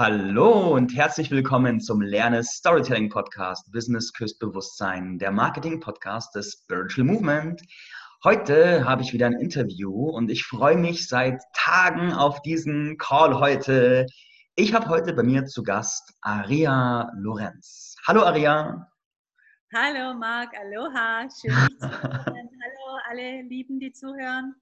Hallo und herzlich willkommen zum Lerne Storytelling Podcast Business Küsst Bewusstsein, der Marketing Podcast des Spiritual Movement. Heute habe ich wieder ein Interview und ich freue mich seit Tagen auf diesen Call heute. Ich habe heute bei mir zu Gast Aria Lorenz. Hallo Aria. Hallo Marc, aloha, schön dich zu hören. Hallo alle Lieben, die zuhören.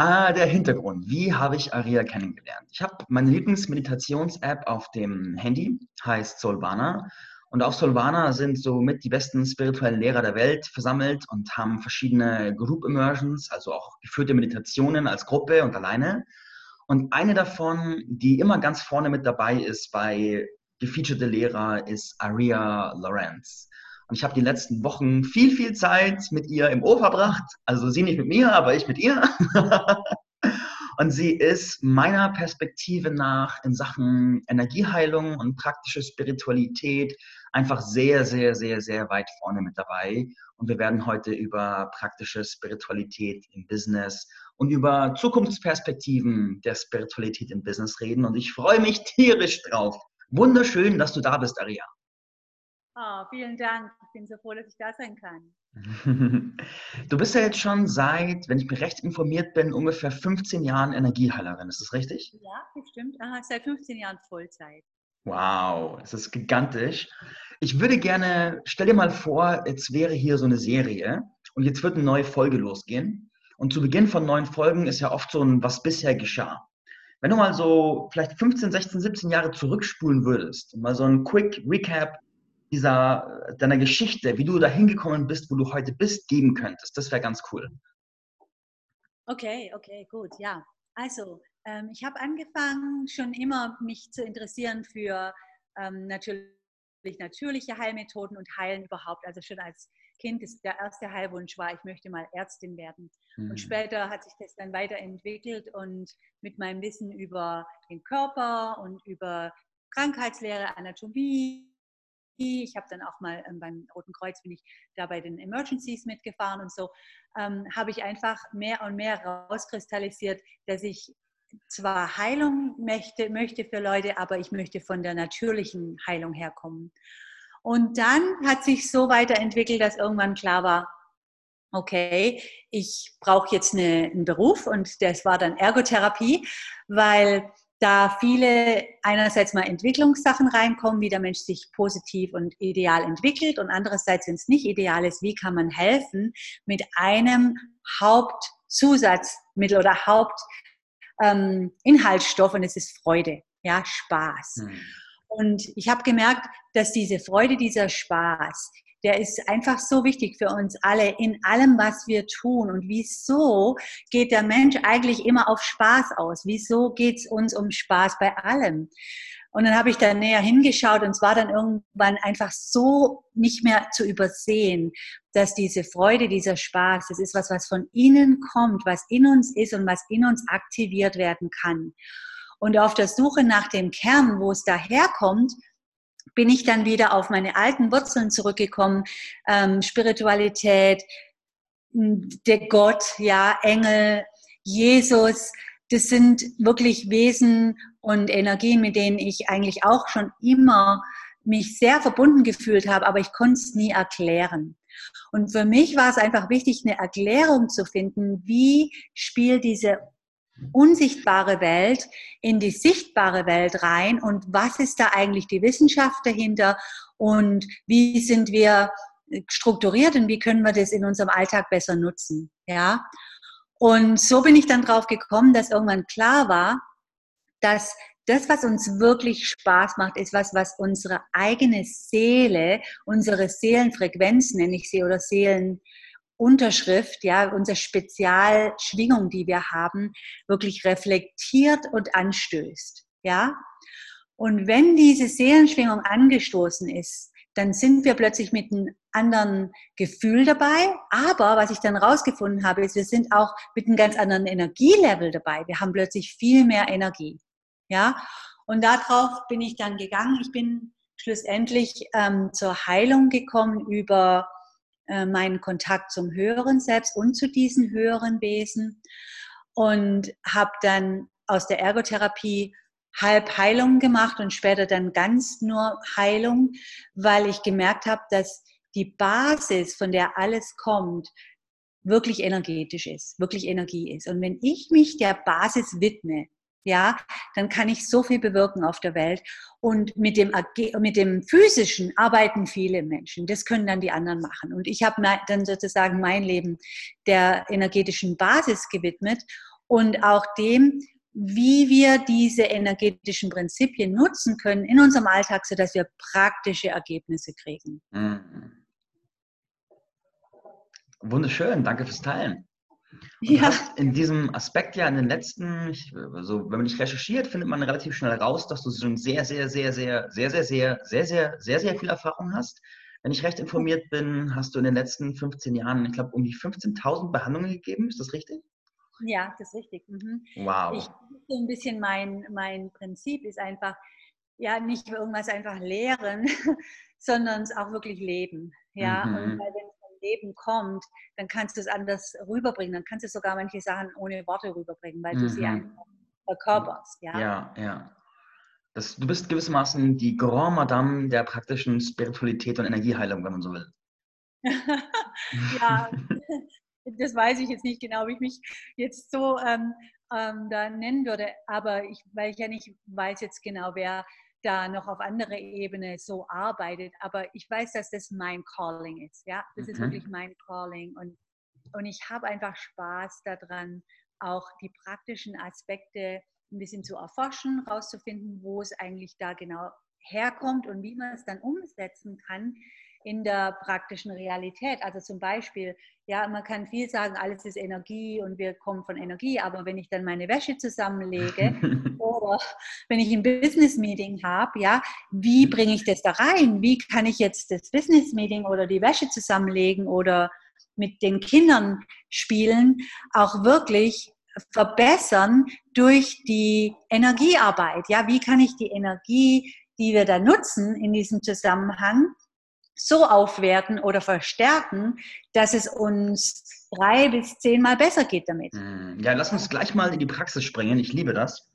Ah, der Hintergrund. Wie habe ich Aria kennengelernt? Ich habe meine Lieblingsmeditations-App auf dem Handy, heißt Solvana. Und auf Solvana sind somit die besten spirituellen Lehrer der Welt versammelt und haben verschiedene Group Immersions, also auch geführte Meditationen als Gruppe und alleine. Und eine davon, die immer ganz vorne mit dabei ist bei gefeaturete Lehrer, ist Aria Lorenz. Und ich habe die letzten Wochen viel, viel Zeit mit ihr im Ohr verbracht. Also sie nicht mit mir, aber ich mit ihr. und sie ist meiner Perspektive nach in Sachen Energieheilung und praktische Spiritualität einfach sehr, sehr, sehr, sehr weit vorne mit dabei. Und wir werden heute über praktische Spiritualität im Business und über Zukunftsperspektiven der Spiritualität im Business reden. Und ich freue mich tierisch drauf. Wunderschön, dass du da bist, Aria. Oh, vielen Dank. Ich bin so froh, dass ich da sein kann. Du bist ja jetzt schon seit, wenn ich mir recht informiert bin, ungefähr 15 Jahren Energieheilerin. Ist das richtig? Ja, das stimmt. Aha, seit 15 Jahren Vollzeit. Wow, das ist gigantisch. Ich würde gerne, stell dir mal vor, jetzt wäre hier so eine Serie und jetzt wird eine neue Folge losgehen. Und zu Beginn von neuen Folgen ist ja oft so ein, was bisher geschah. Wenn du mal so vielleicht 15, 16, 17 Jahre zurückspulen würdest und mal so ein Quick Recap dieser, deiner Geschichte, wie du da hingekommen bist, wo du heute bist, geben könntest. Das wäre ganz cool. Okay, okay, gut, ja. Also, ähm, ich habe angefangen, schon immer mich zu interessieren für ähm, natürlich natürliche Heilmethoden und Heilen überhaupt. Also schon als Kind ist der erste Heilwunsch war, ich möchte mal Ärztin werden. Mhm. Und später hat sich das dann weiterentwickelt und mit meinem Wissen über den Körper und über Krankheitslehre, Anatomie, ich habe dann auch mal ähm, beim Roten Kreuz bin ich da bei den Emergencies mitgefahren und so, ähm, habe ich einfach mehr und mehr rauskristallisiert, dass ich zwar Heilung möchte, möchte für Leute, aber ich möchte von der natürlichen Heilung herkommen. Und dann hat sich so weiterentwickelt, dass irgendwann klar war, okay, ich brauche jetzt eine, einen Beruf und das war dann Ergotherapie, weil da viele einerseits mal Entwicklungssachen reinkommen, wie der Mensch sich positiv und ideal entwickelt und andererseits, wenn es nicht ideal ist, wie kann man helfen mit einem Hauptzusatzmittel oder Hauptinhaltsstoff ähm, und es ist Freude, ja, Spaß. Hm. Und ich habe gemerkt, dass diese Freude, dieser Spaß, der ist einfach so wichtig für uns alle in allem, was wir tun. Und wieso geht der Mensch eigentlich immer auf Spaß aus? Wieso geht es uns um Spaß bei allem? Und dann habe ich da näher hingeschaut und es war dann irgendwann einfach so nicht mehr zu übersehen, dass diese Freude, dieser Spaß, das ist was, was von innen kommt, was in uns ist und was in uns aktiviert werden kann. Und auf der Suche nach dem Kern, wo es daherkommt, bin ich dann wieder auf meine alten Wurzeln zurückgekommen, ähm, Spiritualität, der Gott, ja, Engel, Jesus, das sind wirklich Wesen und Energien, mit denen ich eigentlich auch schon immer mich sehr verbunden gefühlt habe, aber ich konnte es nie erklären. Und für mich war es einfach wichtig, eine Erklärung zu finden, wie spielt diese unsichtbare Welt in die sichtbare Welt rein und was ist da eigentlich die Wissenschaft dahinter und wie sind wir strukturiert und wie können wir das in unserem Alltag besser nutzen, ja? Und so bin ich dann drauf gekommen, dass irgendwann klar war, dass das, was uns wirklich Spaß macht, ist was, was unsere eigene Seele, unsere Seelenfrequenz nenne ich sie oder Seelen, Unterschrift, ja, unsere Spezialschwingung, die wir haben, wirklich reflektiert und anstößt, ja. Und wenn diese Seelenschwingung angestoßen ist, dann sind wir plötzlich mit einem anderen Gefühl dabei. Aber was ich dann rausgefunden habe, ist, wir sind auch mit einem ganz anderen Energielevel dabei. Wir haben plötzlich viel mehr Energie. Ja, und darauf bin ich dann gegangen. Ich bin schlussendlich ähm, zur Heilung gekommen über äh, meinen Kontakt zum höheren Selbst und zu diesen höheren Wesen und habe dann aus der Ergotherapie halb Heilung gemacht und später dann ganz nur Heilung, weil ich gemerkt habe, dass die Basis, von der alles kommt, wirklich energetisch ist, wirklich Energie ist. Und wenn ich mich der Basis widme, ja, dann kann ich so viel bewirken auf der Welt. Und mit dem, mit dem physischen arbeiten viele Menschen. Das können dann die anderen machen. Und ich habe dann sozusagen mein Leben der energetischen Basis gewidmet und auch dem, wie wir diese energetischen Prinzipien nutzen können in unserem Alltag, sodass wir praktische Ergebnisse kriegen. Mhm. Wunderschön, danke fürs Teilen. Und ja. in diesem Aspekt ja in den letzten, ich, also wenn man dich recherchiert, findet man relativ schnell raus, dass du schon sehr, sehr, sehr, sehr, sehr, sehr, sehr, sehr, sehr, sehr, sehr viel Erfahrung hast. Wenn ich recht informiert bin, hast du in den letzten 15 Jahren, ich glaube, um die 15.000 Behandlungen gegeben. Ist das richtig? Ja, das ist richtig. Mhm. Wow. Ich, so ein bisschen mein, mein Prinzip ist einfach, ja, nicht irgendwas einfach lehren, sondern es auch wirklich leben. Ja, mhm. und weil wenn Leben kommt, dann kannst du es anders rüberbringen. Dann kannst du sogar manche Sachen ohne Worte rüberbringen, weil mhm. du sie mhm. einfach verkörperst. Ja, ja. ja. Das, du bist gewissermaßen die Grand Madame der praktischen Spiritualität und Energieheilung, wenn man so will. ja, das weiß ich jetzt nicht genau, wie ich mich jetzt so ähm, ähm, da nennen würde, aber ich, weil ich ja nicht weiß jetzt genau, wer da noch auf anderer Ebene so arbeitet. Aber ich weiß, dass das mein Calling ist. Ja, das mhm. ist wirklich mein Calling. Und, und ich habe einfach Spaß daran, auch die praktischen Aspekte ein bisschen zu erforschen, rauszufinden, wo es eigentlich da genau herkommt und wie man es dann umsetzen kann in der praktischen Realität. Also zum Beispiel, ja, man kann viel sagen, alles ist Energie und wir kommen von Energie, aber wenn ich dann meine Wäsche zusammenlege oder wenn ich ein Business-Meeting habe, ja, wie bringe ich das da rein? Wie kann ich jetzt das Business-Meeting oder die Wäsche zusammenlegen oder mit den Kindern spielen, auch wirklich verbessern durch die Energiearbeit. Ja, wie kann ich die Energie, die wir da nutzen in diesem Zusammenhang, so aufwerten oder verstärken, dass es uns drei bis zehnmal besser geht damit. Hm, ja, lass uns gleich mal in die Praxis springen. Ich liebe das.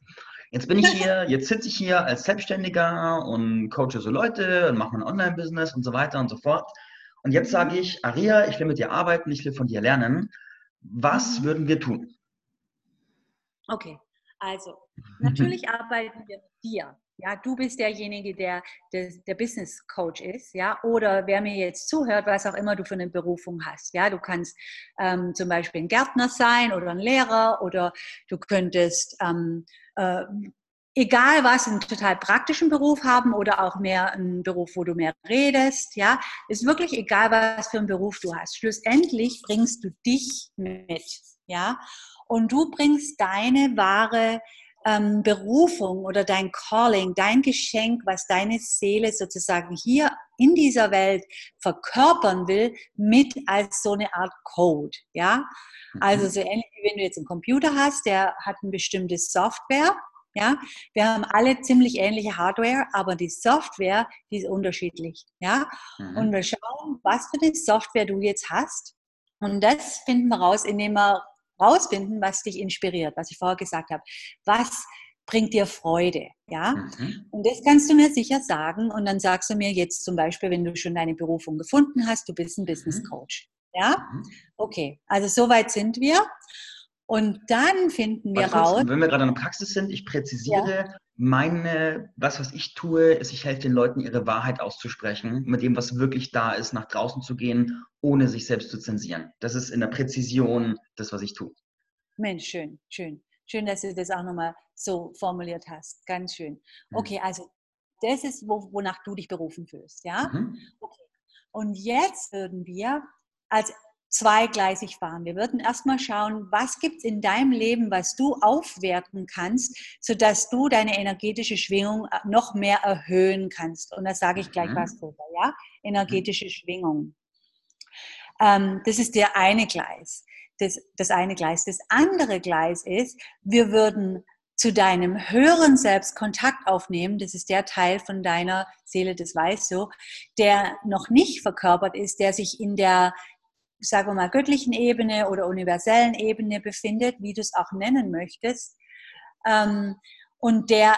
Jetzt bin ich hier, jetzt sitze ich hier als Selbstständiger und coache so Leute und mache mein Online-Business und so weiter und so fort. Und jetzt sage ich, Aria, ich will mit dir arbeiten, ich will von dir lernen. Was würden wir tun? Okay, also natürlich arbeiten wir mit dir. Ja, du bist derjenige, der, der, der Business Coach ist, ja, oder wer mir jetzt zuhört, was auch immer du für eine Berufung hast, ja, du kannst ähm, zum Beispiel ein Gärtner sein oder ein Lehrer oder du könntest ähm, äh, egal was, einen total praktischen Beruf haben oder auch mehr einen Beruf, wo du mehr redest, ja, ist wirklich egal, was für einen Beruf du hast. Schlussendlich bringst du dich mit, ja, und du bringst deine wahre ähm, Berufung oder dein Calling, dein Geschenk, was deine Seele sozusagen hier in dieser Welt verkörpern will, mit als so eine Art Code. Ja, also mhm. so ähnlich wie wenn du jetzt einen Computer hast, der hat ein bestimmtes Software. Ja, wir haben alle ziemlich ähnliche Hardware, aber die Software, die ist unterschiedlich. Ja, mhm. und wir schauen, was für eine Software du jetzt hast. Und das finden wir raus, indem wir rausfinden, was dich inspiriert, was ich vorher gesagt habe. Was bringt dir Freude, ja? Mhm. Und das kannst du mir sicher sagen. Und dann sagst du mir jetzt zum Beispiel, wenn du schon deine Berufung gefunden hast, du bist ein Business mhm. Coach, ja? Mhm. Okay, also soweit sind wir. Und dann finden wir raus. Wenn wir gerade in der Praxis sind, ich präzisiere, ja. meine, was, was ich tue, ist, ich helfe den Leuten, ihre Wahrheit auszusprechen, mit dem, was wirklich da ist, nach draußen zu gehen, ohne sich selbst zu zensieren. Das ist in der Präzision das, was ich tue. Mensch, schön, schön. Schön, dass du das auch nochmal so formuliert hast. Ganz schön. Mhm. Okay, also das ist, wonach du dich berufen fühlst, ja? Mhm. Okay. Und jetzt würden wir als zweigleisig fahren. Wir würden erstmal schauen, was gibt es in deinem Leben, was du aufwerten kannst, sodass du deine energetische Schwingung äh, noch mehr erhöhen kannst. Und da sage ich gleich mhm. was drüber, ja? Energetische Schwingung. Ähm, das ist der eine Gleis. Das, das eine Gleis. Das andere Gleis ist, wir würden zu deinem höheren Selbst Kontakt aufnehmen, das ist der Teil von deiner Seele, das weißt du, der noch nicht verkörpert ist, der sich in der sagen wir mal, göttlichen Ebene oder universellen Ebene befindet, wie du es auch nennen möchtest. Ähm, und der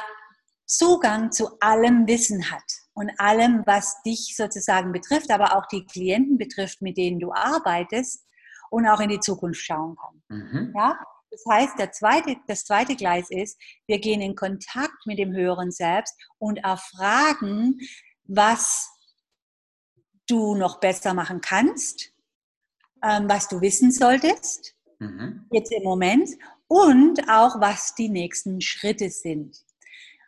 Zugang zu allem Wissen hat und allem, was dich sozusagen betrifft, aber auch die Klienten betrifft, mit denen du arbeitest und auch in die Zukunft schauen kann. Mhm. Ja? Das heißt, der zweite, das zweite Gleis ist, wir gehen in Kontakt mit dem höheren Selbst und erfragen, was du noch besser machen kannst, ähm, was du wissen solltest, mhm. jetzt im Moment, und auch was die nächsten Schritte sind.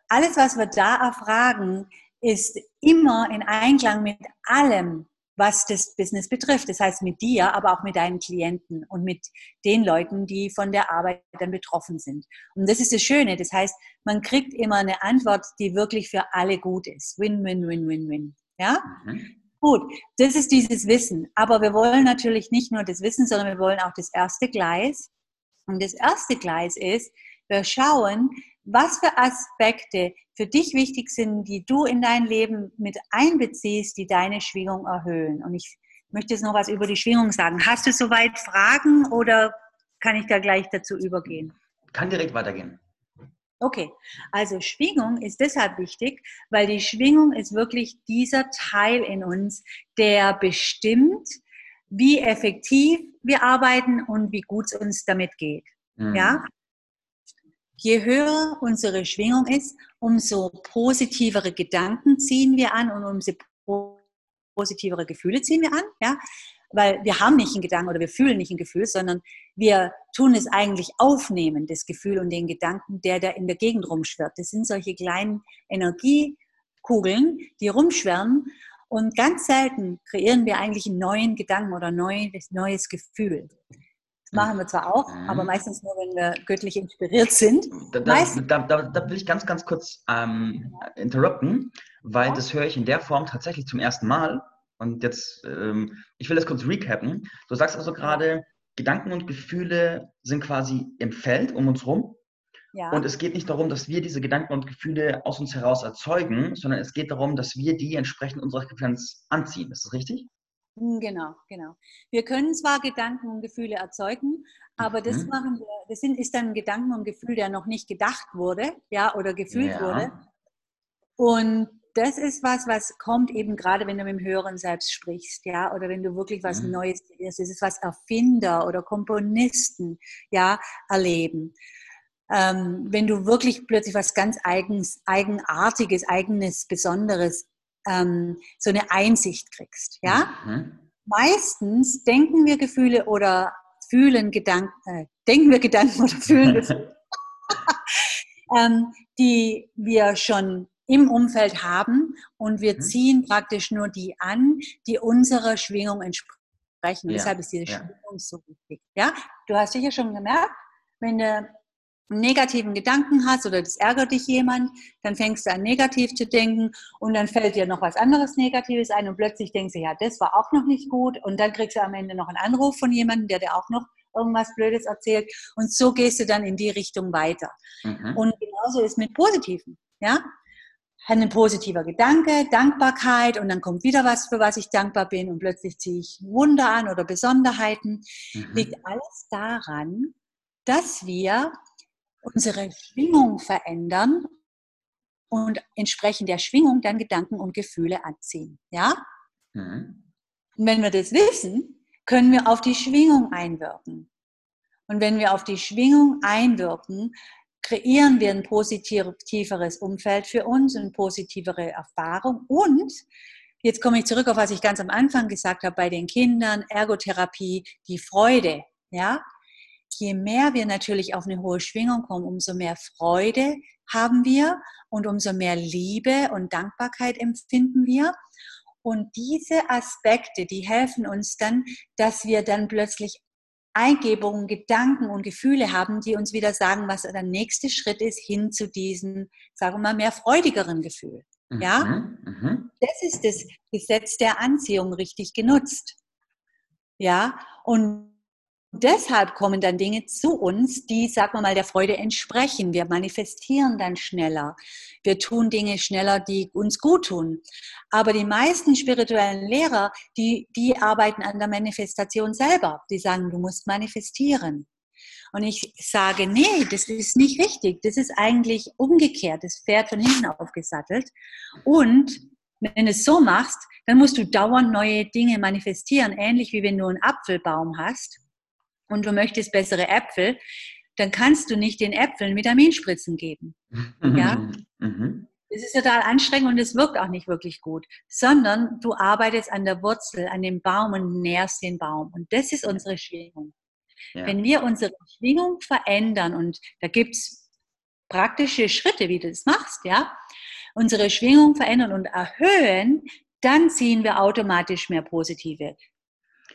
Alles, was wir da erfragen, ist immer in Einklang mit allem, was das Business betrifft. Das heißt mit dir, aber auch mit deinen Klienten und mit den Leuten, die von der Arbeit dann betroffen sind. Und das ist das Schöne. Das heißt, man kriegt immer eine Antwort, die wirklich für alle gut ist. Win, win, win, win, win. Ja? Mhm. Gut, das ist dieses Wissen. Aber wir wollen natürlich nicht nur das Wissen, sondern wir wollen auch das erste Gleis. Und das erste Gleis ist, wir schauen, was für Aspekte für dich wichtig sind, die du in dein Leben mit einbeziehst, die deine Schwingung erhöhen. Und ich möchte jetzt noch was über die Schwingung sagen. Hast du soweit Fragen oder kann ich da gleich dazu übergehen? Kann direkt weitergehen. Okay, also Schwingung ist deshalb wichtig, weil die Schwingung ist wirklich dieser Teil in uns, der bestimmt, wie effektiv wir arbeiten und wie gut es uns damit geht. Mhm. Ja? Je höher unsere Schwingung ist, umso positivere Gedanken ziehen wir an und umso positivere Gefühle ziehen wir an. Ja? Weil wir haben nicht einen Gedanken oder wir fühlen nicht ein Gefühl, sondern wir tun es eigentlich aufnehmen, das Gefühl und den Gedanken, der da in der Gegend rumschwirrt. Das sind solche kleinen Energiekugeln, die rumschwirren und ganz selten kreieren wir eigentlich einen neuen Gedanken oder ein neues, neues Gefühl. Das machen wir zwar auch, aber mhm. meistens nur, wenn wir göttlich inspiriert sind. Da, da, da, da will ich ganz, ganz kurz ähm, interrupten, weil ja. das höre ich in der Form tatsächlich zum ersten Mal. Und jetzt, ähm, ich will das kurz recappen. Du sagst also gerade, Gedanken und Gefühle sind quasi im Feld um uns rum. Ja. Und es geht nicht darum, dass wir diese Gedanken und Gefühle aus uns heraus erzeugen, sondern es geht darum, dass wir die entsprechend unserer Frequenz anziehen. Ist das richtig? Hm, genau, genau. Wir können zwar Gedanken und Gefühle erzeugen, aber das mhm. machen wir, das sind, ist dann ein Gedanken und Gefühl, der noch nicht gedacht wurde, ja, oder gefühlt ja. wurde. Und das ist was, was kommt eben gerade, wenn du mit dem höheren Selbst sprichst, ja, oder wenn du wirklich was mhm. Neues. Das ist was Erfinder oder Komponisten, ja, erleben. Ähm, wenn du wirklich plötzlich was ganz eigens, eigenartiges, eigenes, besonderes, ähm, so eine Einsicht kriegst, ja. Mhm. Meistens denken wir Gefühle oder fühlen Gedanken, äh, denken wir Gedanken oder fühlen Gefühle, ähm, die wir schon im Umfeld haben und wir mhm. ziehen praktisch nur die an, die unserer Schwingung entsprechen. Ja. Deshalb ist diese ja. Schwingung so wichtig. Ja, du hast sicher schon gemerkt, wenn du einen negativen Gedanken hast oder das ärgert dich jemand, dann fängst du an negativ zu denken und dann fällt dir noch was anderes Negatives ein und plötzlich denkst du, ja, das war auch noch nicht gut und dann kriegst du am Ende noch einen Anruf von jemandem, der dir auch noch irgendwas Blödes erzählt und so gehst du dann in die Richtung weiter. Mhm. Und genauso ist mit Positiven. Ja, ein positiver Gedanke, Dankbarkeit und dann kommt wieder was, für was ich dankbar bin und plötzlich ziehe ich Wunder an oder Besonderheiten. Mhm. Liegt alles daran, dass wir unsere Schwingung verändern und entsprechend der Schwingung dann Gedanken und Gefühle anziehen. Ja? Mhm. Und wenn wir das wissen, können wir auf die Schwingung einwirken. Und wenn wir auf die Schwingung einwirken, kreieren wir ein positiveres Umfeld für uns, eine positivere Erfahrung. Und jetzt komme ich zurück auf was ich ganz am Anfang gesagt habe bei den Kindern, Ergotherapie, die Freude. Ja, je mehr wir natürlich auf eine hohe Schwingung kommen, umso mehr Freude haben wir und umso mehr Liebe und Dankbarkeit empfinden wir. Und diese Aspekte, die helfen uns dann, dass wir dann plötzlich Eingebungen, Gedanken und Gefühle haben, die uns wieder sagen, was der nächste Schritt ist hin zu diesem, sagen wir mal, mehr freudigeren Gefühl. Ja, mhm, mhm. das ist das Gesetz der Anziehung richtig genutzt. Ja, und deshalb kommen dann Dinge zu uns, die, sagen wir mal, der Freude entsprechen. Wir manifestieren dann schneller. Wir tun Dinge schneller, die uns gut tun. Aber die meisten spirituellen Lehrer, die, die arbeiten an der Manifestation selber. Die sagen, du musst manifestieren. und ich sage, nee, das ist nicht richtig, das ist eigentlich umgekehrt, das Pferd von hinten aufgesattelt. Und wenn du es so machst, dann musst du dauernd neue Dinge manifestieren, ähnlich wie wenn du einen Apfelbaum hast und du möchtest bessere Äpfel, dann kannst du nicht den Äpfeln Vitaminspritzen geben. Ja? Mhm. Das ist total anstrengend und es wirkt auch nicht wirklich gut, sondern du arbeitest an der Wurzel, an dem Baum und nährst den Baum. Und das ist unsere Schwingung. Ja. Wenn wir unsere Schwingung verändern, und da gibt es praktische Schritte, wie du das machst, ja, unsere Schwingung verändern und erhöhen, dann ziehen wir automatisch mehr positive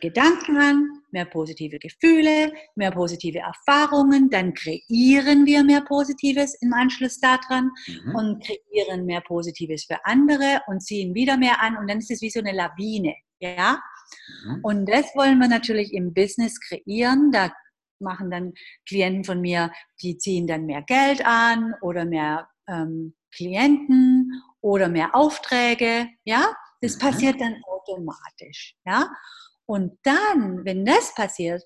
Gedanken an, mehr positive Gefühle, mehr positive Erfahrungen, dann kreieren wir mehr Positives im Anschluss daran mhm. und kreieren mehr Positives für andere und ziehen wieder mehr an und dann ist es wie so eine Lawine, ja? Mhm. Und das wollen wir natürlich im Business kreieren. Da machen dann Klienten von mir, die ziehen dann mehr Geld an oder mehr ähm, Klienten oder mehr Aufträge, ja? Das mhm. passiert dann automatisch, ja? Und dann, wenn das passiert,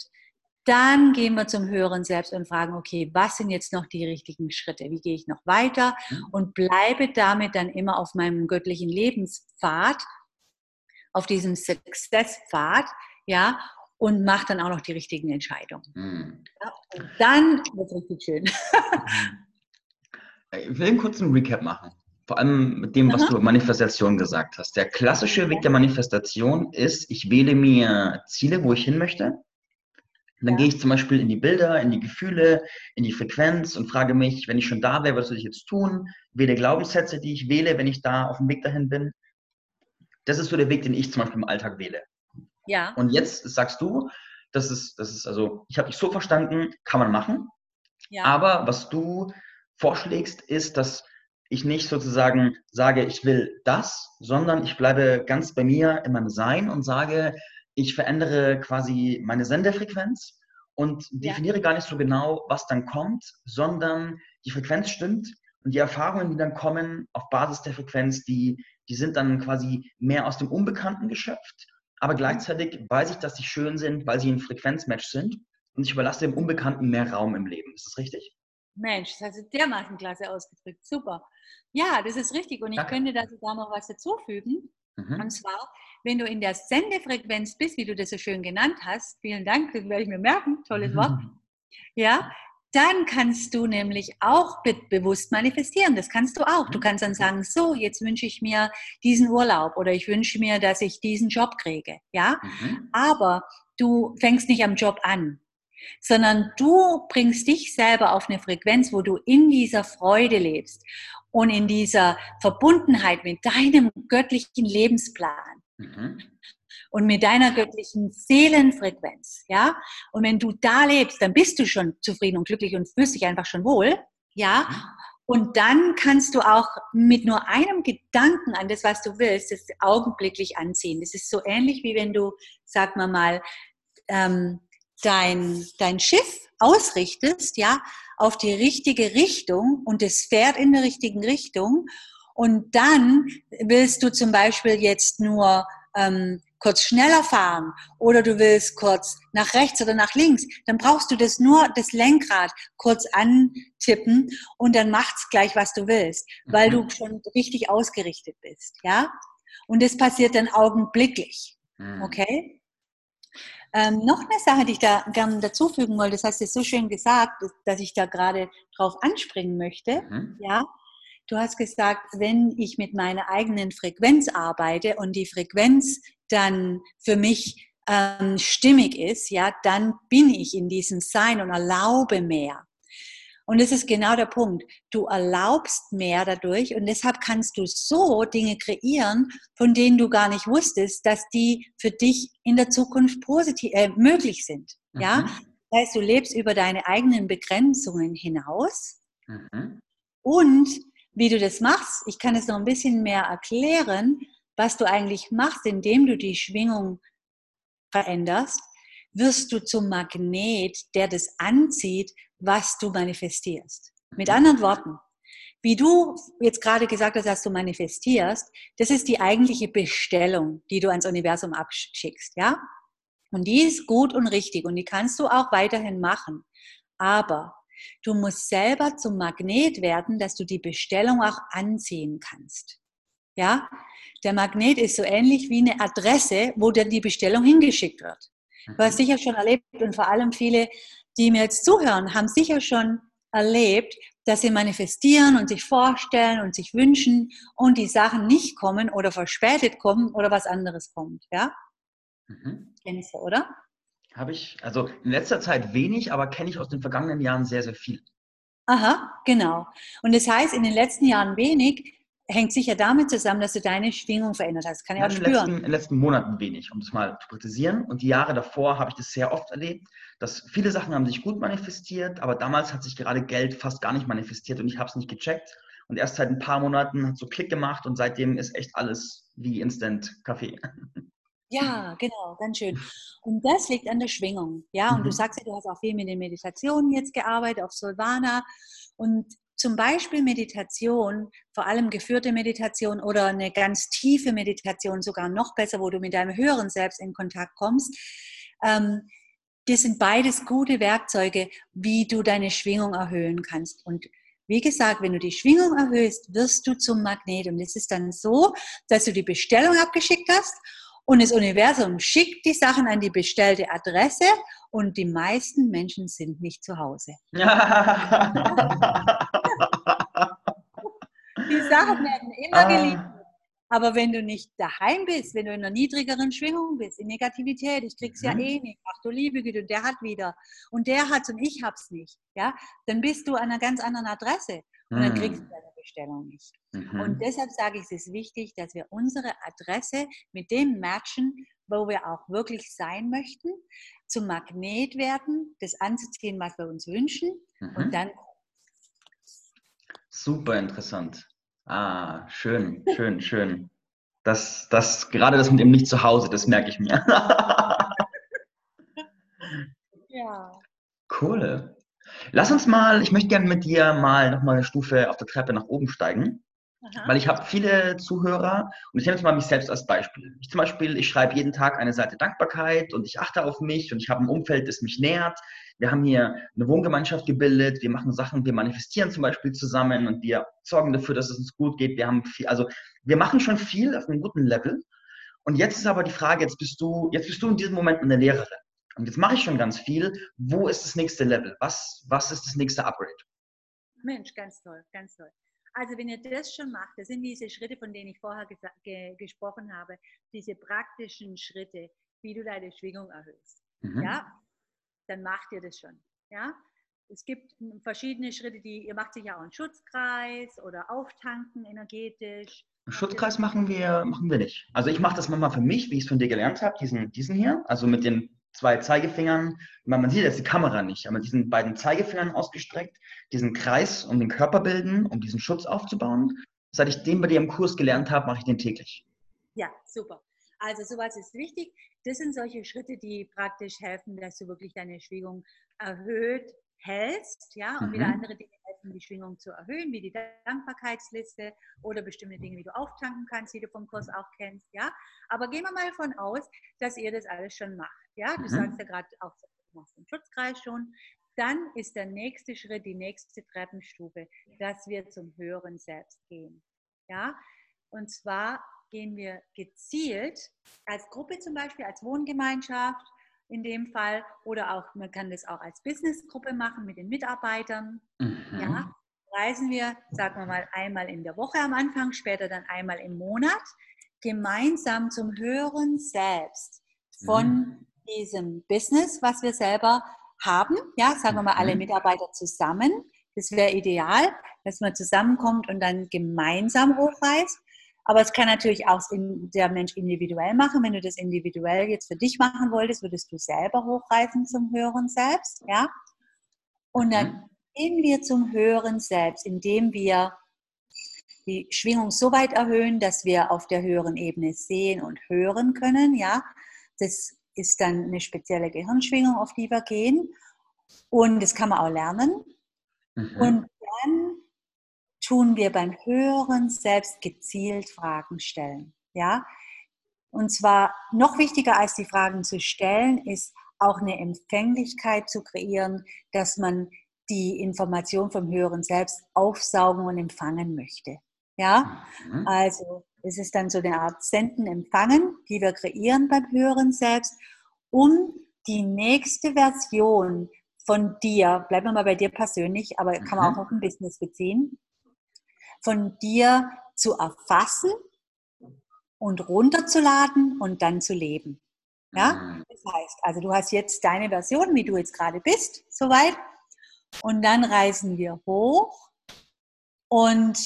dann gehen wir zum höheren Selbst und fragen, okay, was sind jetzt noch die richtigen Schritte? Wie gehe ich noch weiter? Mhm. Und bleibe damit dann immer auf meinem göttlichen Lebenspfad, auf diesem Success-Pfad, ja, und mache dann auch noch die richtigen Entscheidungen. Mhm. Ja, und dann wird es richtig schön. ich will einen kurzen Recap machen. Vor allem mit dem, was Aha. du Manifestation gesagt hast. Der klassische Weg der Manifestation ist, ich wähle mir Ziele, wo ich hin möchte. Und dann ja. gehe ich zum Beispiel in die Bilder, in die Gefühle, in die Frequenz und frage mich, wenn ich schon da wäre, was soll ich jetzt tun? Wähle Glaubenssätze, die ich wähle, wenn ich da auf dem Weg dahin bin. Das ist so der Weg, den ich zum Beispiel im Alltag wähle. Ja. Und jetzt sagst du, das ist, das ist also, ich habe dich so verstanden, kann man machen. Ja. Aber was du vorschlägst, ist, dass ich nicht sozusagen sage, ich will das, sondern ich bleibe ganz bei mir in meinem Sein und sage, ich verändere quasi meine Sendefrequenz und definiere ja. gar nicht so genau, was dann kommt, sondern die Frequenz stimmt und die Erfahrungen, die dann kommen auf Basis der Frequenz, die, die sind dann quasi mehr aus dem Unbekannten geschöpft. Aber gleichzeitig weiß ich, dass sie schön sind, weil sie ein Frequenzmatch sind und ich überlasse dem Unbekannten mehr Raum im Leben. Ist das richtig? Mensch, das hast du dermaßen klasse ausgedrückt. Super. Ja, das ist richtig. Und ich Danke. könnte da sogar noch was dazufügen. Mhm. Und zwar, wenn du in der Sendefrequenz bist, wie du das so schön genannt hast, vielen Dank, das werde ich mir merken, tolles Wort. Ja, dann kannst du nämlich auch bewusst manifestieren. Das kannst du auch. Du kannst dann sagen, so, jetzt wünsche ich mir diesen Urlaub oder ich wünsche mir, dass ich diesen Job kriege. Ja, mhm. aber du fängst nicht am Job an sondern du bringst dich selber auf eine Frequenz, wo du in dieser Freude lebst und in dieser Verbundenheit mit deinem göttlichen Lebensplan. Mhm. Und mit deiner göttlichen Seelenfrequenz, ja. Und wenn du da lebst, dann bist du schon zufrieden und glücklich und fühlst dich einfach schon wohl, ja. Mhm. Und dann kannst du auch mit nur einem Gedanken an das, was du willst, das augenblicklich anziehen. Das ist so ähnlich wie wenn du, sag mal mal, ähm, dein, dein Schiff ausrichtest, ja, auf die richtige Richtung und es fährt in der richtigen Richtung und dann willst du zum Beispiel jetzt nur ähm, kurz schneller fahren oder du willst kurz nach rechts oder nach links, dann brauchst du das nur das Lenkrad kurz antippen und dann macht's gleich, was du willst, weil du mhm. schon richtig ausgerichtet bist, ja? Und das passiert dann augenblicklich, mhm. okay? Ähm, noch eine Sache, die ich da gerne dazufügen wollte, das hast du so schön gesagt, dass ich da gerade drauf anspringen möchte. Mhm. Ja, du hast gesagt, wenn ich mit meiner eigenen Frequenz arbeite und die Frequenz dann für mich ähm, stimmig ist, ja, dann bin ich in diesem Sein und erlaube mehr. Und das ist genau der Punkt. Du erlaubst mehr dadurch und deshalb kannst du so Dinge kreieren, von denen du gar nicht wusstest, dass die für dich in der Zukunft positiv äh, möglich sind. Mhm. Ja, das heißt, du lebst über deine eigenen Begrenzungen hinaus mhm. und wie du das machst, ich kann es noch ein bisschen mehr erklären, was du eigentlich machst, indem du die Schwingung veränderst, wirst du zum Magnet, der das anzieht, was du manifestierst. Mit anderen Worten, wie du jetzt gerade gesagt hast, dass du manifestierst, das ist die eigentliche Bestellung, die du ans Universum abschickst, ja? Und die ist gut und richtig und die kannst du auch weiterhin machen. Aber du musst selber zum Magnet werden, dass du die Bestellung auch anziehen kannst. Ja, der Magnet ist so ähnlich wie eine Adresse, wo dann die Bestellung hingeschickt wird. Du hast sicher schon erlebt und vor allem viele, die mir jetzt zuhören, haben sicher schon erlebt, dass sie manifestieren und sich vorstellen und sich wünschen und die Sachen nicht kommen oder verspätet kommen oder was anderes kommt. Ja? Mhm. Kennst du, oder? Habe ich, also in letzter Zeit wenig, aber kenne ich aus den vergangenen Jahren sehr, sehr viel. Aha, genau. Und das heißt, in den letzten Jahren wenig, hängt sicher damit zusammen, dass du deine Schwingung verändert hast. Kann ich auch spüren. In den, letzten, in den letzten Monaten wenig, um das mal zu kritisieren. Und die Jahre davor habe ich das sehr oft erlebt, dass viele Sachen haben sich gut manifestiert, aber damals hat sich gerade Geld fast gar nicht manifestiert und ich habe es nicht gecheckt. Und erst seit ein paar Monaten hat so Klick gemacht und seitdem ist echt alles wie Instant Kaffee. Ja, genau, ganz schön. Und das liegt an der Schwingung. Ja, und mhm. du sagst ja, du hast auch viel mit den Meditationen jetzt gearbeitet, auf Solvana. Und zum Beispiel Meditation, vor allem geführte Meditation oder eine ganz tiefe Meditation, sogar noch besser, wo du mit deinem höheren Selbst in Kontakt kommst. Ähm, das sind beides gute Werkzeuge, wie du deine Schwingung erhöhen kannst. Und wie gesagt, wenn du die Schwingung erhöhst, wirst du zum Magnet. Und es ist dann so, dass du die Bestellung abgeschickt hast und das Universum schickt die Sachen an die bestellte Adresse und die meisten Menschen sind nicht zu Hause. Die Sachen werden immer ah. geliefert. Aber wenn du nicht daheim bist, wenn du in einer niedrigeren Schwingung bist, in Negativität, ich krieg's mhm. ja eh nicht, ach du liebe Güte, der hat wieder und der hat's und ich hab's nicht, ja, dann bist du an einer ganz anderen Adresse und mhm. dann kriegst du deine Bestellung nicht. Mhm. Und deshalb sage ich, es ist wichtig, dass wir unsere Adresse mit dem matchen, wo wir auch wirklich sein möchten, zum Magnet werden, das anzuziehen, was wir uns wünschen und mhm. dann Super interessant. Ah, schön, schön, schön. Das, das, gerade das mit dem nicht zu Hause, das merke ich mir. ja. Cool. Lass uns mal, ich möchte gerne mit dir mal nochmal eine Stufe auf der Treppe nach oben steigen. Aha. Weil ich habe viele Zuhörer und ich nehme jetzt mal mich selbst als Beispiel. Ich zum Beispiel, ich schreibe jeden Tag eine Seite Dankbarkeit und ich achte auf mich und ich habe ein Umfeld, das mich nährt. Wir haben hier eine Wohngemeinschaft gebildet, wir machen Sachen, wir manifestieren zum Beispiel zusammen und wir sorgen dafür, dass es uns gut geht. Wir haben viel, also wir machen schon viel auf einem guten Level. Und jetzt ist aber die Frage, jetzt bist du, jetzt bist du in diesem Moment eine Lehrerin. Und jetzt mache ich schon ganz viel. Wo ist das nächste Level? Was, was ist das nächste Upgrade? Mensch, ganz toll, ganz toll. Also wenn ihr das schon macht, das sind diese Schritte, von denen ich vorher ge gesprochen habe, diese praktischen Schritte, wie du deine Schwingung erhöhst. Mhm. Ja, dann macht ihr das schon. Ja, es gibt verschiedene Schritte, die ihr macht sich ja auch einen Schutzkreis oder auftanken energetisch. Schutzkreis machen wir, machen wir nicht. Also ich mache das manchmal für mich, wie ich es von dir gelernt habe, diesen, diesen hier, also mit den zwei Zeigefingern, man sieht jetzt die Kamera nicht, aber mit diesen beiden Zeigefingern ausgestreckt, diesen Kreis um den Körper bilden, um diesen Schutz aufzubauen. Seit ich den bei dir im Kurs gelernt habe, mache ich den täglich. Ja, super. Also sowas ist wichtig. Das sind solche Schritte, die praktisch helfen, dass du wirklich deine Schwingung erhöht hältst, ja, und mhm. wieder andere Dinge helfen, die Schwingung zu erhöhen, wie die Dankbarkeitsliste oder bestimmte Dinge, wie du auftanken kannst, die du vom Kurs auch kennst, ja. Aber gehen wir mal davon aus, dass ihr das alles schon macht, ja. Du mhm. sagst ja gerade auch, du machst den Schutzkreis schon. Dann ist der nächste Schritt, die nächste Treppenstufe, dass wir zum höheren Selbst gehen, ja. Und zwar gehen wir gezielt als Gruppe zum Beispiel, als Wohngemeinschaft in dem Fall oder auch, man kann das auch als Businessgruppe machen mit den Mitarbeitern. Mhm. Ja, reisen wir, sagen wir mal, einmal in der Woche am Anfang, später dann einmal im Monat, gemeinsam zum höheren Selbst von mhm. diesem Business, was wir selber haben. Ja, sagen wir mal, alle mhm. Mitarbeiter zusammen. Das wäre ideal, dass man zusammenkommt und dann gemeinsam hochreist. Aber es kann natürlich auch der Mensch individuell machen. Wenn du das individuell jetzt für dich machen wolltest, würdest du selber hochreisen zum höheren Selbst, ja? Und dann mhm. gehen wir zum höheren Selbst, indem wir die Schwingung so weit erhöhen, dass wir auf der höheren Ebene sehen und hören können, ja? Das ist dann eine spezielle Gehirnschwingung, auf die wir gehen. Und das kann man auch lernen. Mhm. Und dann tun wir beim Hören selbst gezielt Fragen stellen. Ja? Und zwar noch wichtiger als die Fragen zu stellen, ist auch eine Empfänglichkeit zu kreieren, dass man die Information vom Höheren Selbst aufsaugen und empfangen möchte. Ja, mhm. also es ist dann so eine Art Senden, Empfangen, die wir kreieren beim Höheren Selbst, um die nächste Version von dir, bleiben wir mal bei dir persönlich, aber kann man mhm. auch auf ein Business beziehen, von dir zu erfassen und runterzuladen und dann zu leben. Ja, mhm. das heißt, also du hast jetzt deine Version, wie du jetzt gerade bist, soweit. Und dann reisen wir hoch und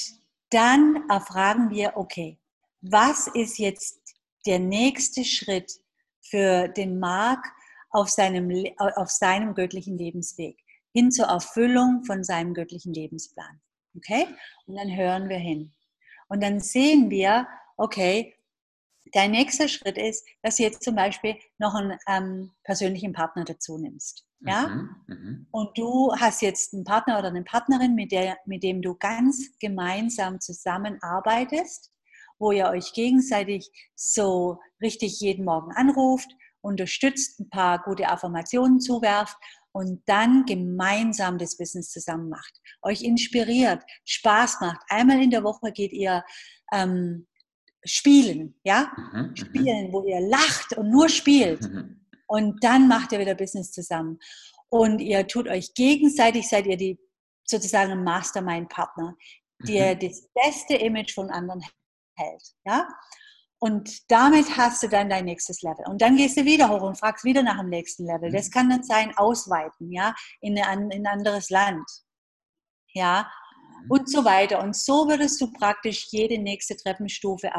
dann erfragen wir, okay, was ist jetzt der nächste Schritt für den Mark auf seinem, auf seinem göttlichen Lebensweg, hin zur Erfüllung von seinem göttlichen Lebensplan. Okay? Und dann hören wir hin. Und dann sehen wir, okay, dein nächster Schritt ist, dass du jetzt zum Beispiel noch einen ähm, persönlichen Partner dazu nimmst. Ja? Mhm, mhm, Und du hast jetzt einen Partner oder eine Partnerin, mit, der, mit dem du ganz gemeinsam zusammenarbeitest, wo ihr euch gegenseitig so richtig jeden Morgen anruft, unterstützt, ein paar gute Affirmationen zuwerft und dann gemeinsam das Business zusammen macht. Euch inspiriert, Spaß macht. Einmal in der Woche geht ihr ähm, spielen, ja? Mhm, mhm. spielen, wo ihr lacht und nur spielt. Mhm. Und dann macht ihr wieder Business zusammen. Und ihr tut euch gegenseitig, seid ihr die sozusagen Mastermind-Partner, der mhm. das beste Image von anderen hält. Ja? Und damit hast du dann dein nächstes Level. Und dann gehst du wieder hoch und fragst wieder nach dem nächsten Level. Das kann dann sein, ausweiten, ja, in, ein anderes Land. Ja, und so weiter. Und so würdest du praktisch jede nächste Treppenstufe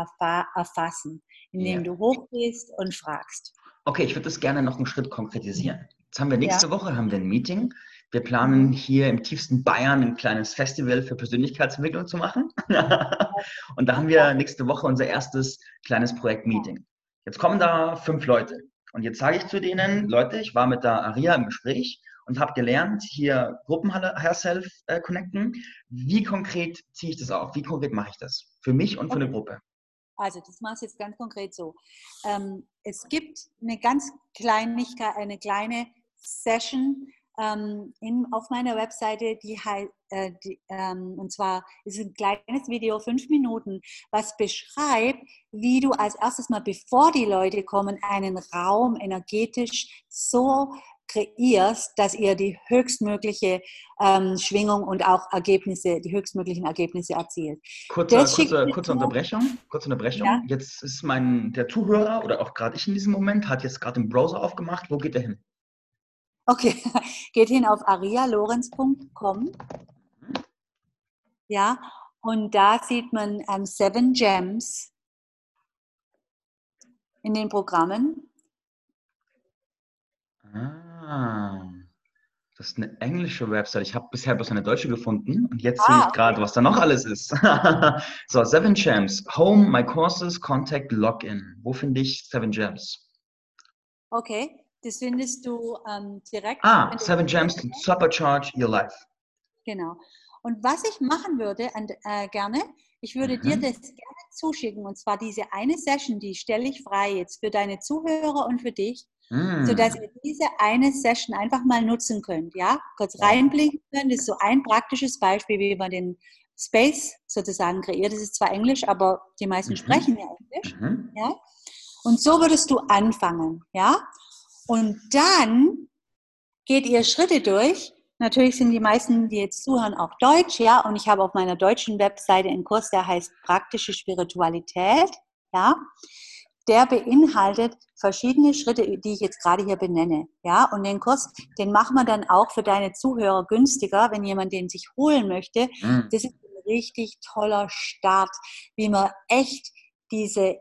erfassen, indem ja. du hochgehst und fragst. Okay, ich würde das gerne noch einen Schritt konkretisieren. Jetzt haben wir nächste ja. Woche haben wir ein Meeting wir planen hier im tiefsten Bayern ein kleines Festival für Persönlichkeitsentwicklung zu machen. und da haben wir nächste Woche unser erstes kleines Projekt-Meeting. Jetzt kommen da fünf Leute. Und jetzt sage ich zu denen, Leute, ich war mit der Aria im Gespräch und habe gelernt, hier Gruppenhalle Herself äh, connecten. Wie konkret ziehe ich das auf? Wie konkret mache ich das? Für mich und für eine Gruppe. Also das mache ich jetzt ganz konkret so. Ähm, es gibt eine ganz Kleinigkeit, eine kleine Session, ähm, in, auf meiner Webseite, die, äh, die ähm, und zwar ist ein kleines Video, fünf Minuten, was beschreibt, wie du als erstes mal, bevor die Leute kommen, einen Raum energetisch so kreierst, dass ihr die höchstmögliche ähm, Schwingung und auch Ergebnisse, die höchstmöglichen Ergebnisse erzielt. Kurze, kurze, kurze Unterbrechung. Kurze Unterbrechung. Ja? Jetzt ist mein der Zuhörer oder auch gerade ich in diesem Moment hat jetzt gerade den Browser aufgemacht. Wo geht er hin? Okay, geht hin auf arialorenz.com. Ja, und da sieht man ähm, Seven Gems in den Programmen. Ah, das ist eine englische Website. Ich habe bisher bloß eine deutsche gefunden und jetzt ah, sehe ich gerade, okay. was da noch alles ist. so, Seven Gems, Home, My Courses, Contact, Login. Wo finde ich Seven Gems? Okay, das findest du ähm, direkt. Ah, Seven Gems to Supercharge Your Life. Genau. Und was ich machen würde, äh, gerne, ich würde mhm. dir das gerne zuschicken. Und zwar diese eine Session, die stelle ich frei jetzt für deine Zuhörer und für dich, mhm. sodass ihr diese eine Session einfach mal nutzen könnt. Ja, kurz reinblicken könnt. Das ist so ein praktisches Beispiel, wie man den Space sozusagen kreiert. Das ist zwar Englisch, aber die meisten mhm. sprechen ja Englisch. Mhm. Ja. Und so würdest du anfangen. Ja. Und dann geht ihr Schritte durch. Natürlich sind die meisten, die jetzt zuhören, auch Deutsch, ja. Und ich habe auf meiner deutschen Webseite einen Kurs, der heißt Praktische Spiritualität, ja. Der beinhaltet verschiedene Schritte, die ich jetzt gerade hier benenne, ja. Und den Kurs, den machen wir dann auch für deine Zuhörer günstiger, wenn jemand den sich holen möchte. Mhm. Das ist ein richtig toller Start, wie man echt diese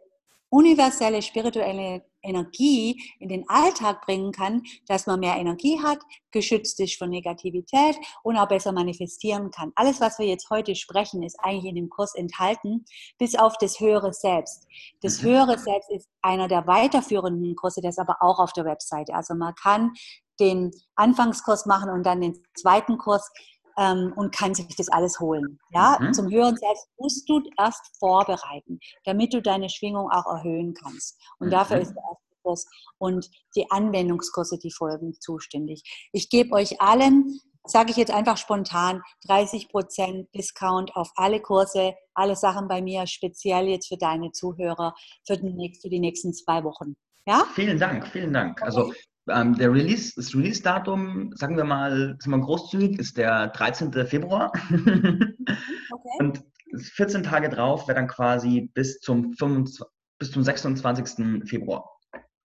universelle spirituelle Energie in den Alltag bringen kann, dass man mehr Energie hat, geschützt ist von Negativität und auch besser manifestieren kann. Alles, was wir jetzt heute sprechen, ist eigentlich in dem Kurs enthalten, bis auf das höhere Selbst. Das mhm. höhere Selbst ist einer der weiterführenden Kurse, der ist aber auch auf der Webseite. Also man kann den Anfangskurs machen und dann den zweiten Kurs ähm, und kann sich das alles holen. Ja, mhm. zum Hören selbst musst du erst vorbereiten, damit du deine Schwingung auch erhöhen kannst. Und mhm. dafür ist der erste Kurs und die Anwendungskurse, die folgen, zuständig. Ich gebe euch allen, sage ich jetzt einfach spontan, 30% Discount auf alle Kurse, alle Sachen bei mir, speziell jetzt für deine Zuhörer für die, für die nächsten zwei Wochen. Ja? Vielen Dank, vielen Dank. Also ähm, der Release, das Release-Datum, sagen wir mal, sind wir großzügig, ist der 13. Februar. okay. Und 14 Tage drauf wäre dann quasi bis zum, 25, bis zum 26. Februar.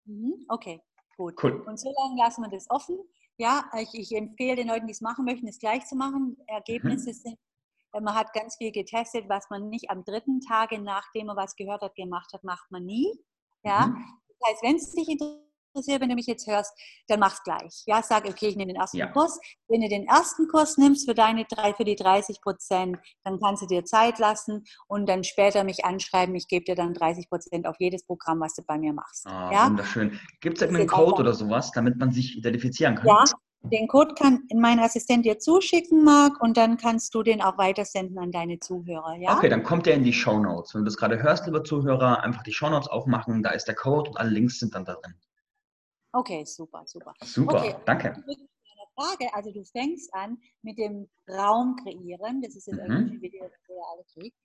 Mhm, okay, gut. Cool. Und so lange lassen wir das offen. Ja, ich, ich empfehle den Leuten, die es machen möchten, es gleich zu machen. Ergebnisse mhm. sind, äh, man hat ganz viel getestet, was man nicht am dritten Tage, nachdem man was gehört hat, gemacht hat, macht man nie. Ja, mhm. das heißt, wenn es dich interessiert, interessiert, wenn du mich jetzt hörst, dann mach's gleich. Ja, sag, okay, ich nehme den ersten ja. Kurs. Wenn du den ersten Kurs nimmst für deine drei, für die 30 Prozent, dann kannst du dir Zeit lassen und dann später mich anschreiben. Ich gebe dir dann 30 Prozent auf jedes Programm, was du bei mir machst. Ah, ja? Wunderschön. Gibt es irgendeinen Code oder sowas, damit man sich identifizieren kann? Ja, den Code kann mein Assistent dir zuschicken, Marc, und dann kannst du den auch weitersenden an deine Zuhörer. Ja? Okay, dann kommt der in die Show Notes. Wenn du das gerade hörst, lieber Zuhörer, einfach die Show Notes aufmachen. Da ist der Code und alle Links sind dann da drin. Okay, super, super. Super, okay. danke. Frage, also du fängst an mit dem Raum kreieren, das ist jetzt mhm. irgendwie wie der reale Krieg.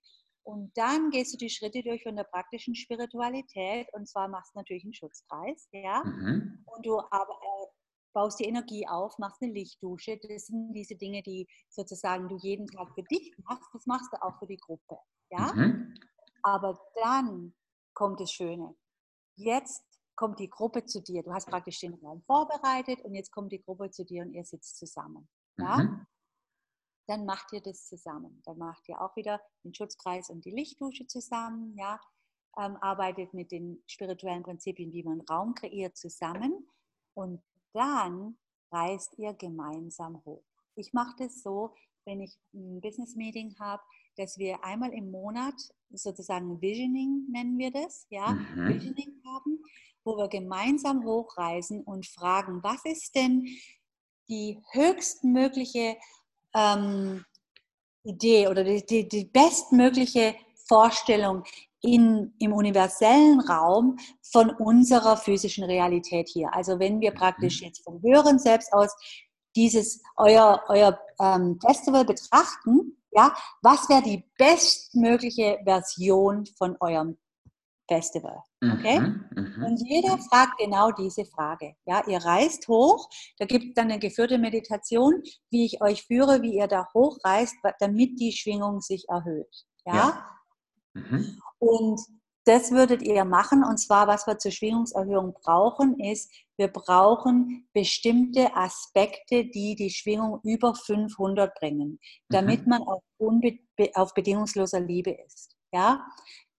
Und dann gehst du die Schritte durch von der praktischen Spiritualität und zwar machst du natürlich einen Schutzkreis, ja. Mhm. Und du aber, äh, baust die Energie auf, machst eine Lichtdusche. Das sind diese Dinge, die sozusagen du jeden Tag für dich machst. Das machst du auch für die Gruppe, ja. Mhm. Aber dann kommt das Schöne. Jetzt kommt die Gruppe zu dir. Du hast praktisch den Raum vorbereitet und jetzt kommt die Gruppe zu dir und ihr sitzt zusammen. Ja? Mhm. Dann macht ihr das zusammen. Dann macht ihr auch wieder den Schutzkreis und die Lichtdusche zusammen. Ja? Ähm, arbeitet mit den spirituellen Prinzipien, wie man Raum kreiert, zusammen. Und dann reist ihr gemeinsam hoch. Ich mache das so, wenn ich ein Business Meeting habe, dass wir einmal im Monat sozusagen Visioning nennen wir das, ja, mhm. Visioning haben wo wir gemeinsam hochreisen und fragen, was ist denn die höchstmögliche ähm, Idee oder die, die, die bestmögliche Vorstellung in, im universellen Raum von unserer physischen Realität hier. Also wenn wir praktisch mhm. jetzt vom höheren Selbst aus dieses euer, euer ähm, Festival betrachten, ja, was wäre die bestmögliche Version von eurem Festival. Okay? Mhm, mhm, und jeder fragt genau diese Frage. Ja, ihr reist hoch, da gibt es dann eine geführte Meditation, wie ich euch führe, wie ihr da hochreist, damit die Schwingung sich erhöht. Ja. ja. Mhm. Und das würdet ihr machen. Und zwar, was wir zur Schwingungserhöhung brauchen, ist, wir brauchen bestimmte Aspekte, die die Schwingung über 500 bringen, damit mhm. man auf, auf bedingungsloser Liebe ist. Ja,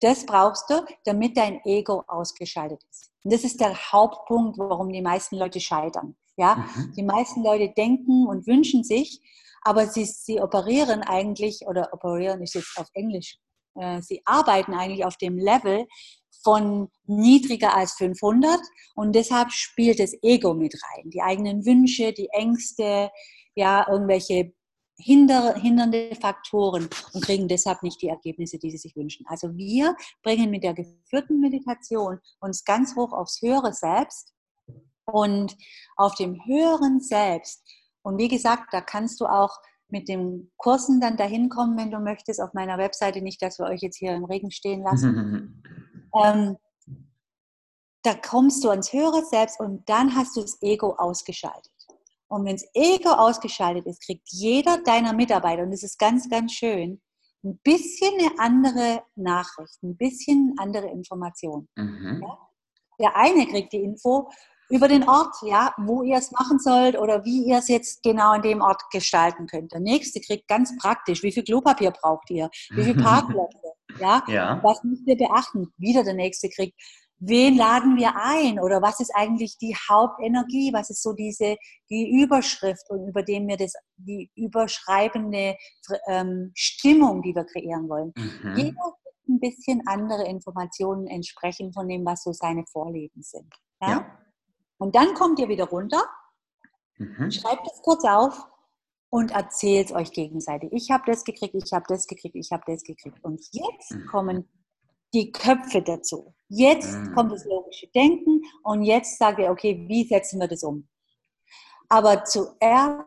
das brauchst du, damit dein Ego ausgeschaltet ist. Und das ist der Hauptpunkt, warum die meisten Leute scheitern. Ja, mhm. die meisten Leute denken und wünschen sich, aber sie, sie operieren eigentlich, oder operieren ist jetzt auf Englisch, äh, sie arbeiten eigentlich auf dem Level von niedriger als 500 und deshalb spielt das Ego mit rein. Die eigenen Wünsche, die Ängste, ja, irgendwelche hinder, hindernde Faktoren und kriegen deshalb nicht die Ergebnisse, die sie sich wünschen. Also wir bringen mit der geführten Meditation uns ganz hoch aufs höhere Selbst und auf dem höheren Selbst. Und wie gesagt, da kannst du auch mit den Kursen dann dahin kommen, wenn du möchtest, auf meiner Webseite, nicht, dass wir euch jetzt hier im Regen stehen lassen. ähm, da kommst du ans höhere Selbst und dann hast du das Ego ausgeschaltet. Und wenn das Ego ausgeschaltet ist, kriegt jeder deiner Mitarbeiter, und das ist ganz, ganz schön, ein bisschen eine andere Nachricht, ein bisschen andere Information. Mhm. Ja? Der eine kriegt die Info über den Ort, ja, wo ihr es machen sollt oder wie ihr es jetzt genau an dem Ort gestalten könnt. Der nächste kriegt ganz praktisch, wie viel Klopapier braucht ihr, wie viel Parkplätze, ja? ja, was müsst ihr beachten. Wieder der nächste kriegt, wen laden wir ein oder was ist eigentlich die Hauptenergie, was ist so diese die Überschrift und über dem wir das die überschreibende ähm, Stimmung, die wir kreieren wollen. Mhm. Jeder ein bisschen andere Informationen entsprechend von dem, was so seine Vorleben sind. Ja? ja. Und dann kommt ihr wieder runter, mhm. schreibt es kurz auf und erzählt es euch gegenseitig. Ich habe das gekriegt, ich habe das gekriegt, ich habe das gekriegt. Und jetzt mhm. kommen die Köpfe dazu. Jetzt mhm. kommt das logische Denken und jetzt sage ich, okay, wie setzen wir das um? Aber zuerst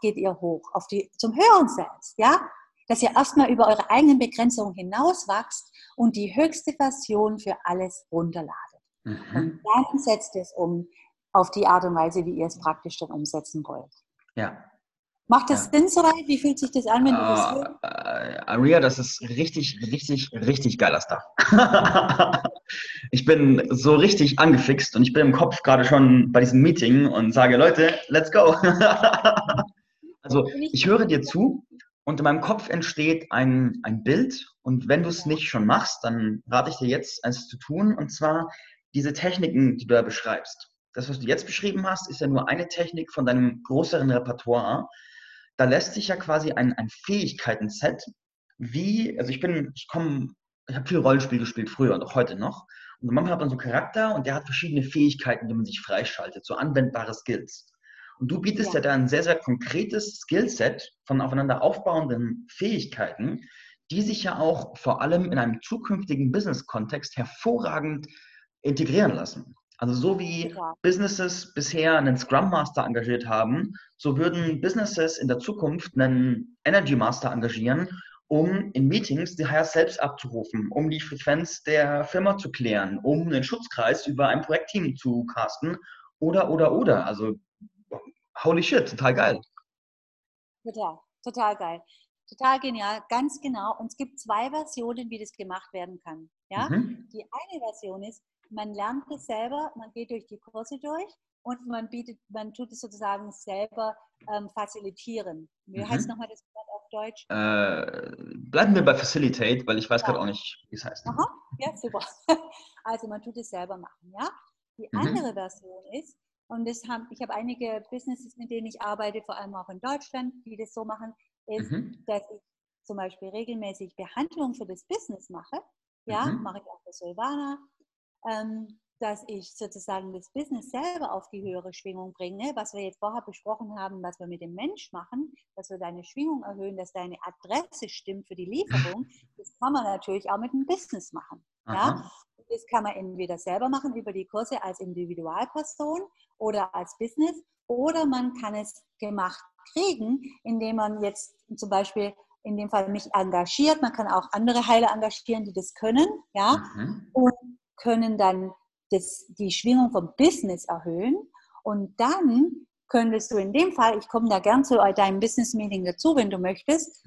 geht ihr hoch auf die, zum höheren Selbst, ja? Dass ihr erstmal über eure eigenen Begrenzungen hinauswachst und die höchste Version für alles runterladet. Mhm. Und dann setzt es um auf die Art und Weise, wie ihr es praktisch dann umsetzen wollt. Ja, Macht das ja. Sinn soweit? Wie fühlt sich das an, wenn du das hörst? Äh, Aria, das ist richtig, richtig, richtig geiler Stuff. ich bin so richtig angefixt und ich bin im Kopf gerade schon bei diesem Meeting und sage, Leute, let's go. also ich höre dir zu und in meinem Kopf entsteht ein, ein Bild und wenn du es nicht schon machst, dann rate ich dir jetzt, es zu tun und zwar diese Techniken, die du da beschreibst. Das, was du jetzt beschrieben hast, ist ja nur eine Technik von deinem größeren Repertoire da lässt sich ja quasi ein, ein Fähigkeiten-Set, wie, also ich bin, ich komme, ich habe viel Rollenspiel gespielt früher und auch heute noch. Und manchmal hat man so einen Charakter und der hat verschiedene Fähigkeiten, die man sich freischaltet, so anwendbare Skills. Und du bietest ja, ja da ein sehr, sehr konkretes Skillset von aufeinander aufbauenden Fähigkeiten, die sich ja auch vor allem in einem zukünftigen Business-Kontext hervorragend integrieren lassen. Also so wie ja. Businesses bisher einen Scrum Master engagiert haben, so würden Businesses in der Zukunft einen Energy Master engagieren, um in Meetings die Hire selbst abzurufen, um die Frequenz der Firma zu klären, um einen Schutzkreis über ein Projektteam zu casten oder, oder, oder. Also holy shit, total geil. Total, total geil. Total genial, ganz genau. Und es gibt zwei Versionen, wie das gemacht werden kann. Ja? Mhm. Die eine Version ist, man lernt es selber, man geht durch die Kurse durch und man bietet, man tut es sozusagen selber ähm, facilitieren. Wie mhm. heißt nochmal das Wort auf Deutsch? Äh, bleiben wir bei Facilitate, weil ich weiß ja. gerade auch nicht, wie es heißt. Aha, ja, super. Also man tut es selber machen, ja. Die mhm. andere Version ist, und das haben, ich habe einige Businesses, mit denen ich arbeite, vor allem auch in Deutschland, die das so machen, ist, mhm. dass ich zum Beispiel regelmäßig Behandlung für das Business mache. Ja, mhm. mache ich auch für Silvana, dass ich sozusagen das Business selber auf die höhere Schwingung bringe, was wir jetzt vorher besprochen haben, was wir mit dem Mensch machen, dass wir deine Schwingung erhöhen, dass deine Adresse stimmt für die Lieferung, das kann man natürlich auch mit dem Business machen. Ja? Das kann man entweder selber machen über die Kurse als Individualperson oder als Business oder man kann es gemacht kriegen, indem man jetzt zum Beispiel in dem Fall mich engagiert. Man kann auch andere Heiler engagieren, die das können, ja, mhm. und können dann das, die Schwingung vom Business erhöhen und dann könntest du in dem Fall, ich komme da gern zu deinem Business Meeting dazu, wenn du möchtest,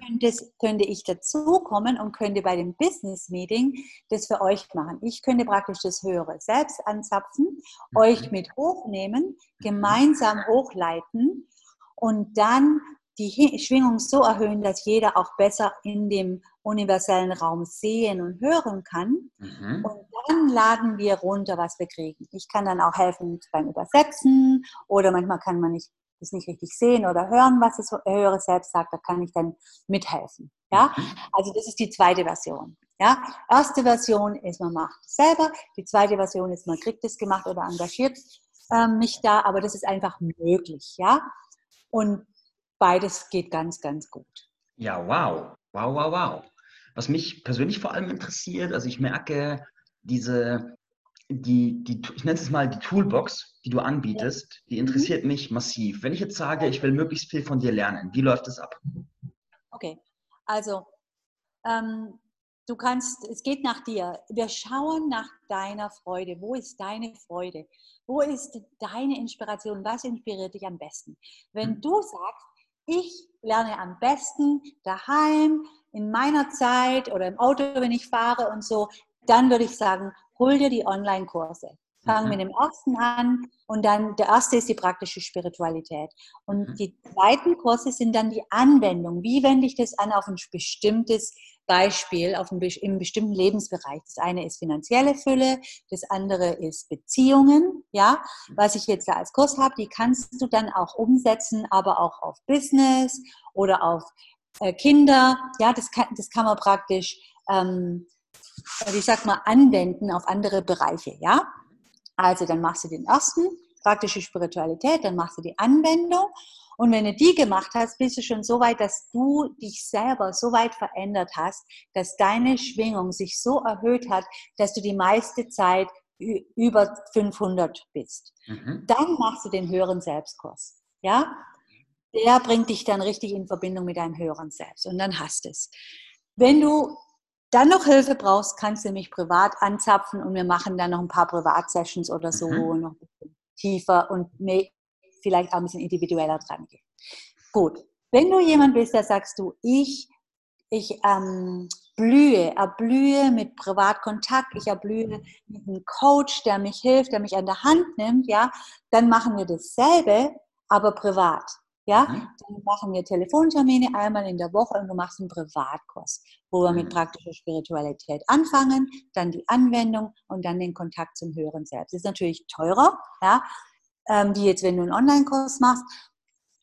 könntest, könnte ich dazukommen und könnte bei dem Business Meeting das für euch machen. Ich könnte praktisch das Höhere selbst anzapfen, mhm. euch mit hochnehmen, gemeinsam hochleiten und dann die Schwingung so erhöhen, dass jeder auch besser in dem universellen Raum sehen und hören kann. Mhm. Und dann laden wir runter, was wir kriegen. Ich kann dann auch helfen beim Übersetzen oder manchmal kann man nicht, das nicht richtig sehen oder hören, was das höhere Selbst sagt. Da kann ich dann mithelfen. Ja? Mhm. Also das ist die zweite Version. Ja? Erste Version ist, man macht es selber. Die zweite Version ist, man kriegt es gemacht oder engagiert ähm, mich da. Aber das ist einfach möglich. Ja? Und beides geht ganz, ganz gut. Ja, wow. Wow, wow, wow. Was mich persönlich vor allem interessiert, also ich merke diese, die, die, ich nenne es mal die Toolbox, die du anbietest, die mhm. interessiert mich massiv. Wenn ich jetzt sage, ich will möglichst viel von dir lernen, wie läuft das ab? Okay, also ähm, du kannst, es geht nach dir. Wir schauen nach deiner Freude. Wo ist deine Freude? Wo ist deine Inspiration? Was inspiriert dich am besten? Wenn hm. du sagst, ich lerne am besten daheim, in meiner Zeit oder im Auto, wenn ich fahre und so, dann würde ich sagen, hol dir die Online-Kurse. Fang mhm. mit dem ersten an und dann der erste ist die praktische Spiritualität. Und mhm. die zweiten Kurse sind dann die Anwendung. Wie wende ich das an auf ein bestimmtes Beispiel, auf ein, im bestimmten Lebensbereich? Das eine ist finanzielle Fülle, das andere ist Beziehungen. Ja, was ich jetzt da als Kurs habe, die kannst du dann auch umsetzen, aber auch auf Business oder auf äh, Kinder. Ja, das kann, das kann man praktisch ähm, wie sagt man, anwenden auf andere Bereiche, ja? Also dann machst du den ersten, praktische Spiritualität, dann machst du die Anwendung Und wenn du die gemacht hast, bist du schon so weit, dass du dich selber so weit verändert hast, dass deine Schwingung sich so erhöht hat, dass du die meiste Zeit über 500 bist. Mhm. Dann machst du den höheren Selbstkurs. Ja? Der bringt dich dann richtig in Verbindung mit deinem höheren Selbst und dann hast du es. Wenn du dann noch Hilfe brauchst, kannst du mich privat anzapfen und wir machen dann noch ein paar Privatsessions oder so, mhm. noch ein bisschen tiefer und vielleicht auch ein bisschen individueller dran gehen. Gut, wenn du jemand bist, der sagst du, ich, ich ähm, blühe, erblühe mit Privatkontakt, ich erblühe mit einem Coach, der mich hilft, der mich an der Hand nimmt, ja, dann machen wir dasselbe, aber privat. Ja, mhm. dann machen wir Telefontermine einmal in der Woche und du machst einen Privatkurs, wo wir mit mhm. praktischer Spiritualität anfangen, dann die Anwendung und dann den Kontakt zum höheren Selbst. Das ist natürlich teurer, ja, ähm, wie jetzt, wenn du einen Online-Kurs machst.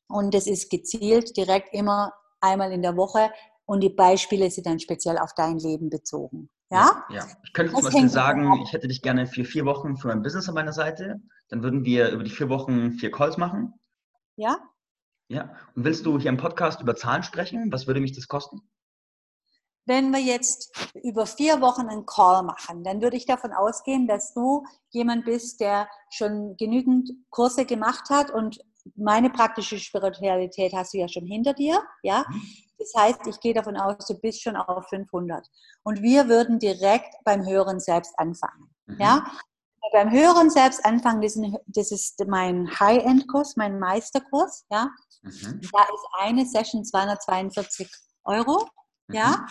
Und das ist gezielt direkt immer einmal in der Woche und die Beispiele sind dann speziell auf dein Leben bezogen. Ja? Ja, ich könnte zum Beispiel sagen, ich hätte dich gerne für vier Wochen für mein Business an meiner Seite. Dann würden wir über die vier Wochen vier Calls machen. Ja. Ja. Und willst du hier im Podcast über Zahlen sprechen? Was würde mich das kosten? Wenn wir jetzt über vier Wochen einen Call machen, dann würde ich davon ausgehen, dass du jemand bist, der schon genügend Kurse gemacht hat und meine praktische Spiritualität hast du ja schon hinter dir, ja. Mhm. Das heißt, ich gehe davon aus, du bist schon auf 500. Und wir würden direkt beim höheren Selbst anfangen, mhm. ja. Beim höheren Selbst anfangen, das ist, mein High-End-Kurs, mein Meisterkurs, ja. Mhm. Da ist eine Session 242 Euro, ja.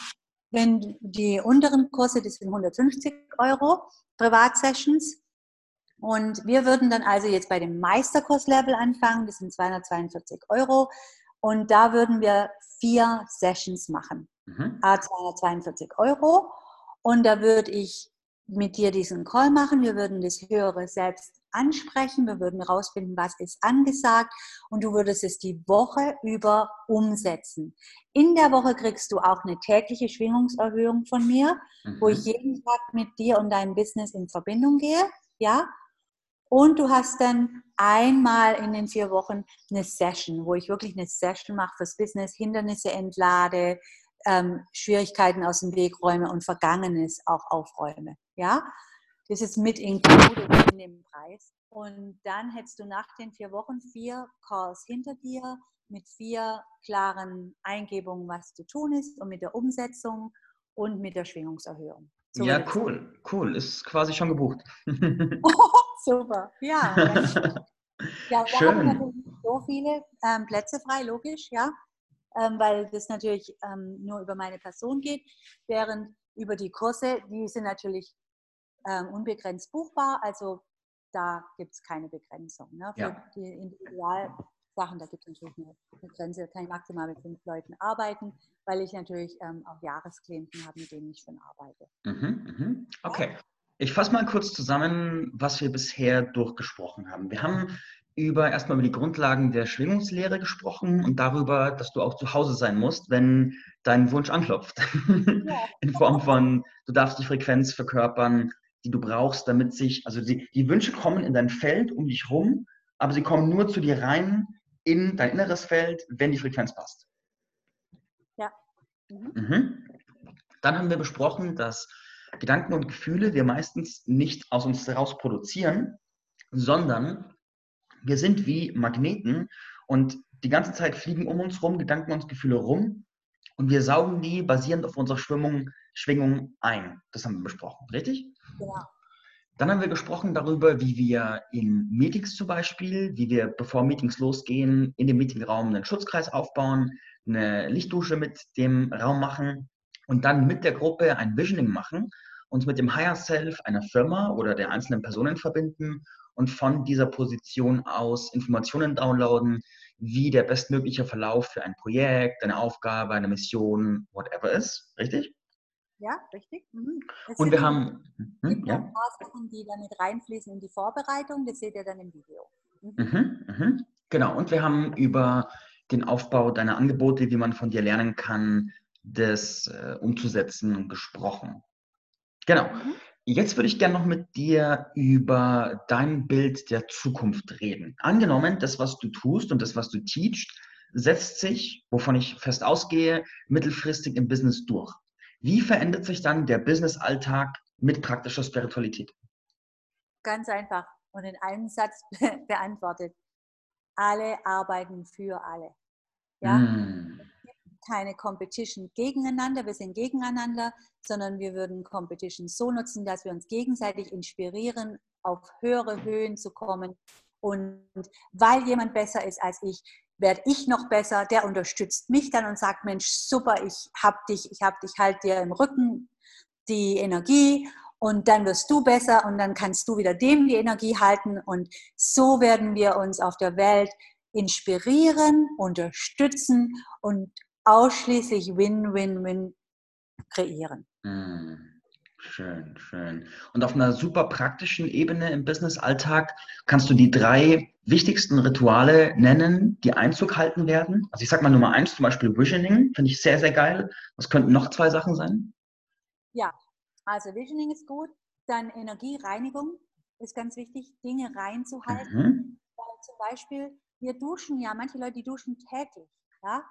Wenn die unteren Kurse, das sind 150 Euro, Privatsessions. Und wir würden dann also jetzt bei dem Meisterkurslevel anfangen, das sind 242 Euro. Und da würden wir vier Sessions machen, mhm. a 242 Euro. Und da würde ich mit dir diesen Call machen. Wir würden das höhere Selbst ansprechen. Wir würden herausfinden, was ist angesagt. Und du würdest es die Woche über umsetzen. In der Woche kriegst du auch eine tägliche Schwingungserhöhung von mir, mhm. wo ich jeden Tag mit dir und deinem Business in Verbindung gehe. Ja. Und du hast dann einmal in den vier Wochen eine Session, wo ich wirklich eine Session mache fürs Business, Hindernisse entlade, ähm, Schwierigkeiten aus dem Weg räume und Vergangenes auch aufräume. Ja, das ist mit included in dem Preis. Und dann hättest du nach den vier Wochen vier Calls hinter dir mit vier klaren Eingebungen, was zu tun ist und mit der Umsetzung und mit der Schwingungserhöhung. So ja, cool, cool. Ist quasi schon gebucht. Super, ja. ja, wir Schön. haben natürlich so viele ähm, Plätze frei, logisch, ja ähm, weil das natürlich ähm, nur über meine Person geht, während über die Kurse, die sind natürlich ähm, unbegrenzt buchbar, also da gibt es keine Begrenzung. Ne? Für ja. die Individualsachen, da gibt es natürlich eine, eine, Grenze, da kann ich maximal mit fünf Leuten arbeiten, weil ich natürlich ähm, auch Jahresklienten habe, mit denen ich schon arbeite. Mhm, mhm. Okay. Ich fasse mal kurz zusammen, was wir bisher durchgesprochen haben. Wir haben über erstmal über die Grundlagen der Schwingungslehre gesprochen und darüber, dass du auch zu Hause sein musst, wenn dein Wunsch anklopft. Ja. In Form von, du darfst die Frequenz verkörpern, die du brauchst, damit sich, also die, die Wünsche kommen in dein Feld um dich rum, aber sie kommen nur zu dir rein in dein inneres Feld, wenn die Frequenz passt. Ja. Mhm. Mhm. Dann haben wir besprochen, dass Gedanken und Gefühle wir meistens nicht aus uns heraus produzieren, sondern wir sind wie Magneten und die ganze Zeit fliegen um uns rum Gedanken und Gefühle rum und wir saugen die basierend auf unserer Schwimmung, Schwingung ein. Das haben wir besprochen, richtig? Ja. Dann haben wir gesprochen darüber, wie wir in Meetings zum Beispiel, wie wir, bevor Meetings losgehen, in dem Meetingraum einen Schutzkreis aufbauen, eine Lichtdusche mit dem Raum machen und dann mit der Gruppe ein Visioning machen, uns mit dem Higher Self einer Firma oder der einzelnen Personen verbinden und von dieser Position aus Informationen downloaden, wie der bestmögliche Verlauf für ein Projekt, eine Aufgabe, eine Mission, whatever ist. Richtig? Ja, richtig. Mhm. Und wir haben hm, ja. Sachen, die damit reinfließen in die Vorbereitung. Das seht ihr dann im Video. Mhm. Mhm, mhm. genau. Und wir haben über den Aufbau deiner Angebote, wie man von dir lernen kann, das äh, umzusetzen, gesprochen. Genau. Jetzt würde ich gerne noch mit dir über dein Bild der Zukunft reden. Angenommen, das, was du tust und das, was du teachst, setzt sich, wovon ich fest ausgehe, mittelfristig im Business durch. Wie verändert sich dann der Business-Alltag mit praktischer Spiritualität? Ganz einfach und in einem Satz beantwortet. Alle arbeiten für alle. Ja? Mm. Keine Competition gegeneinander, wir sind gegeneinander, sondern wir würden Competition so nutzen, dass wir uns gegenseitig inspirieren, auf höhere Höhen zu kommen. Und weil jemand besser ist als ich, werde ich noch besser. Der unterstützt mich dann und sagt, Mensch, super, ich hab dich, ich hab dich halt dir im Rücken die Energie und dann wirst du besser und dann kannst du wieder dem die Energie halten und so werden wir uns auf der Welt inspirieren, unterstützen und ausschließlich Win-Win-Win kreieren. Mm, schön, schön. Und auf einer super praktischen Ebene im Business-Alltag kannst du die drei wichtigsten Rituale nennen, die Einzug halten werden? Also ich sag mal Nummer eins, zum Beispiel Visioning, finde ich sehr, sehr geil. Was könnten noch zwei Sachen sein? Ja, also Visioning ist gut. Dann Energiereinigung ist ganz wichtig, Dinge reinzuhalten. Mhm. Weil zum Beispiel, wir duschen ja, manche Leute, die duschen täglich. Ja?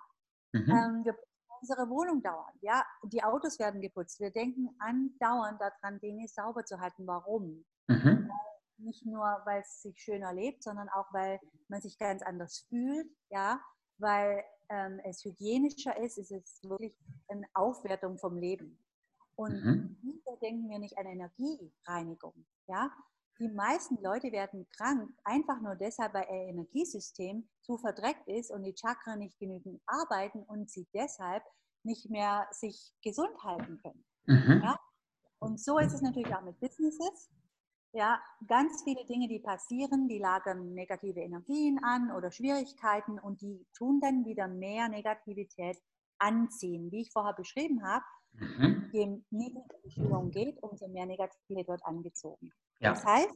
Mhm. Ähm, wir unsere Wohnung dauernd. Ja, die Autos werden geputzt. Wir denken andauernd daran, Dinge sauber zu halten. Warum? Mhm. Nicht nur, weil es sich schöner lebt, sondern auch, weil man sich ganz anders fühlt. Ja, weil ähm, es hygienischer ist. Es ist wirklich eine Aufwertung vom Leben. Und mhm. denken wir nicht an Energiereinigung? Ja? Die meisten Leute werden krank, einfach nur deshalb, weil ihr Energiesystem zu verdreckt ist und die Chakren nicht genügend arbeiten und sie deshalb nicht mehr sich gesund halten können. Mhm. Ja? Und so ist es natürlich auch mit Businesses. Ja, ganz viele Dinge, die passieren, die lagern negative Energien an oder Schwierigkeiten und die tun dann wieder mehr Negativität anziehen. Wie ich vorher beschrieben habe, Mhm. Je niedriger die Schwingung geht, umso mehr Negativität wird angezogen. Ja. Das heißt,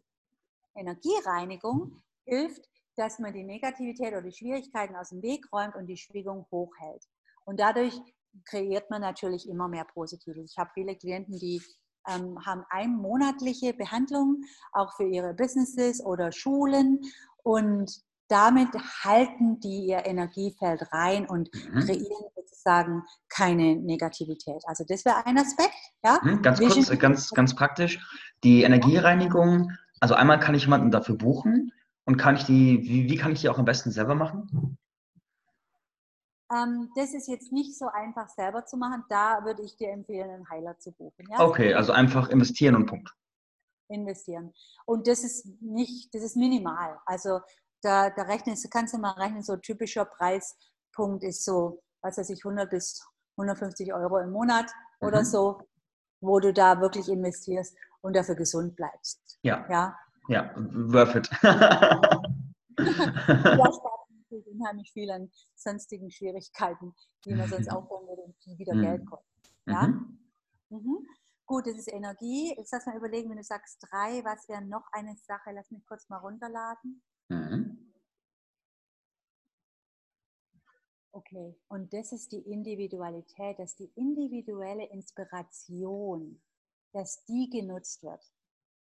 Energiereinigung hilft, dass man die Negativität oder die Schwierigkeiten aus dem Weg räumt und die Schwingung hochhält. Und dadurch kreiert man natürlich immer mehr Positives. Ich habe viele Klienten, die ähm, haben einmonatliche Behandlungen, auch für ihre Businesses oder Schulen. Und damit halten die ihr Energiefeld rein und mhm. kreieren sozusagen keine Negativität. Also das wäre ein Aspekt. Ja? Mhm, ganz kurz, ganz, ganz praktisch. Die Energiereinigung, also einmal kann ich jemanden dafür buchen und kann ich die, wie, wie kann ich die auch am besten selber machen? Ähm, das ist jetzt nicht so einfach selber zu machen. Da würde ich dir empfehlen, einen Heiler zu buchen. Ja? Okay, also einfach investieren und Punkt. Investieren. Und das ist nicht, das ist minimal. Also da, da rechnest, kannst du mal rechnen, so typischer Preispunkt ist so, was weiß ich, 100 bis 150 Euro im Monat mhm. oder so, wo du da wirklich investierst und dafür gesund bleibst. Ja. Ja, ja worth it. ja, unheimlich viel an sonstigen Schwierigkeiten, die man sonst aufholen würde und die wieder mhm. Geld kosten. Ja? Mhm. Mhm. Gut, das ist Energie. Jetzt lass mal überlegen, wenn du sagst drei, was wäre noch eine Sache? Lass mich kurz mal runterladen. Mhm. Okay, und das ist die Individualität, dass die individuelle Inspiration, dass die genutzt wird.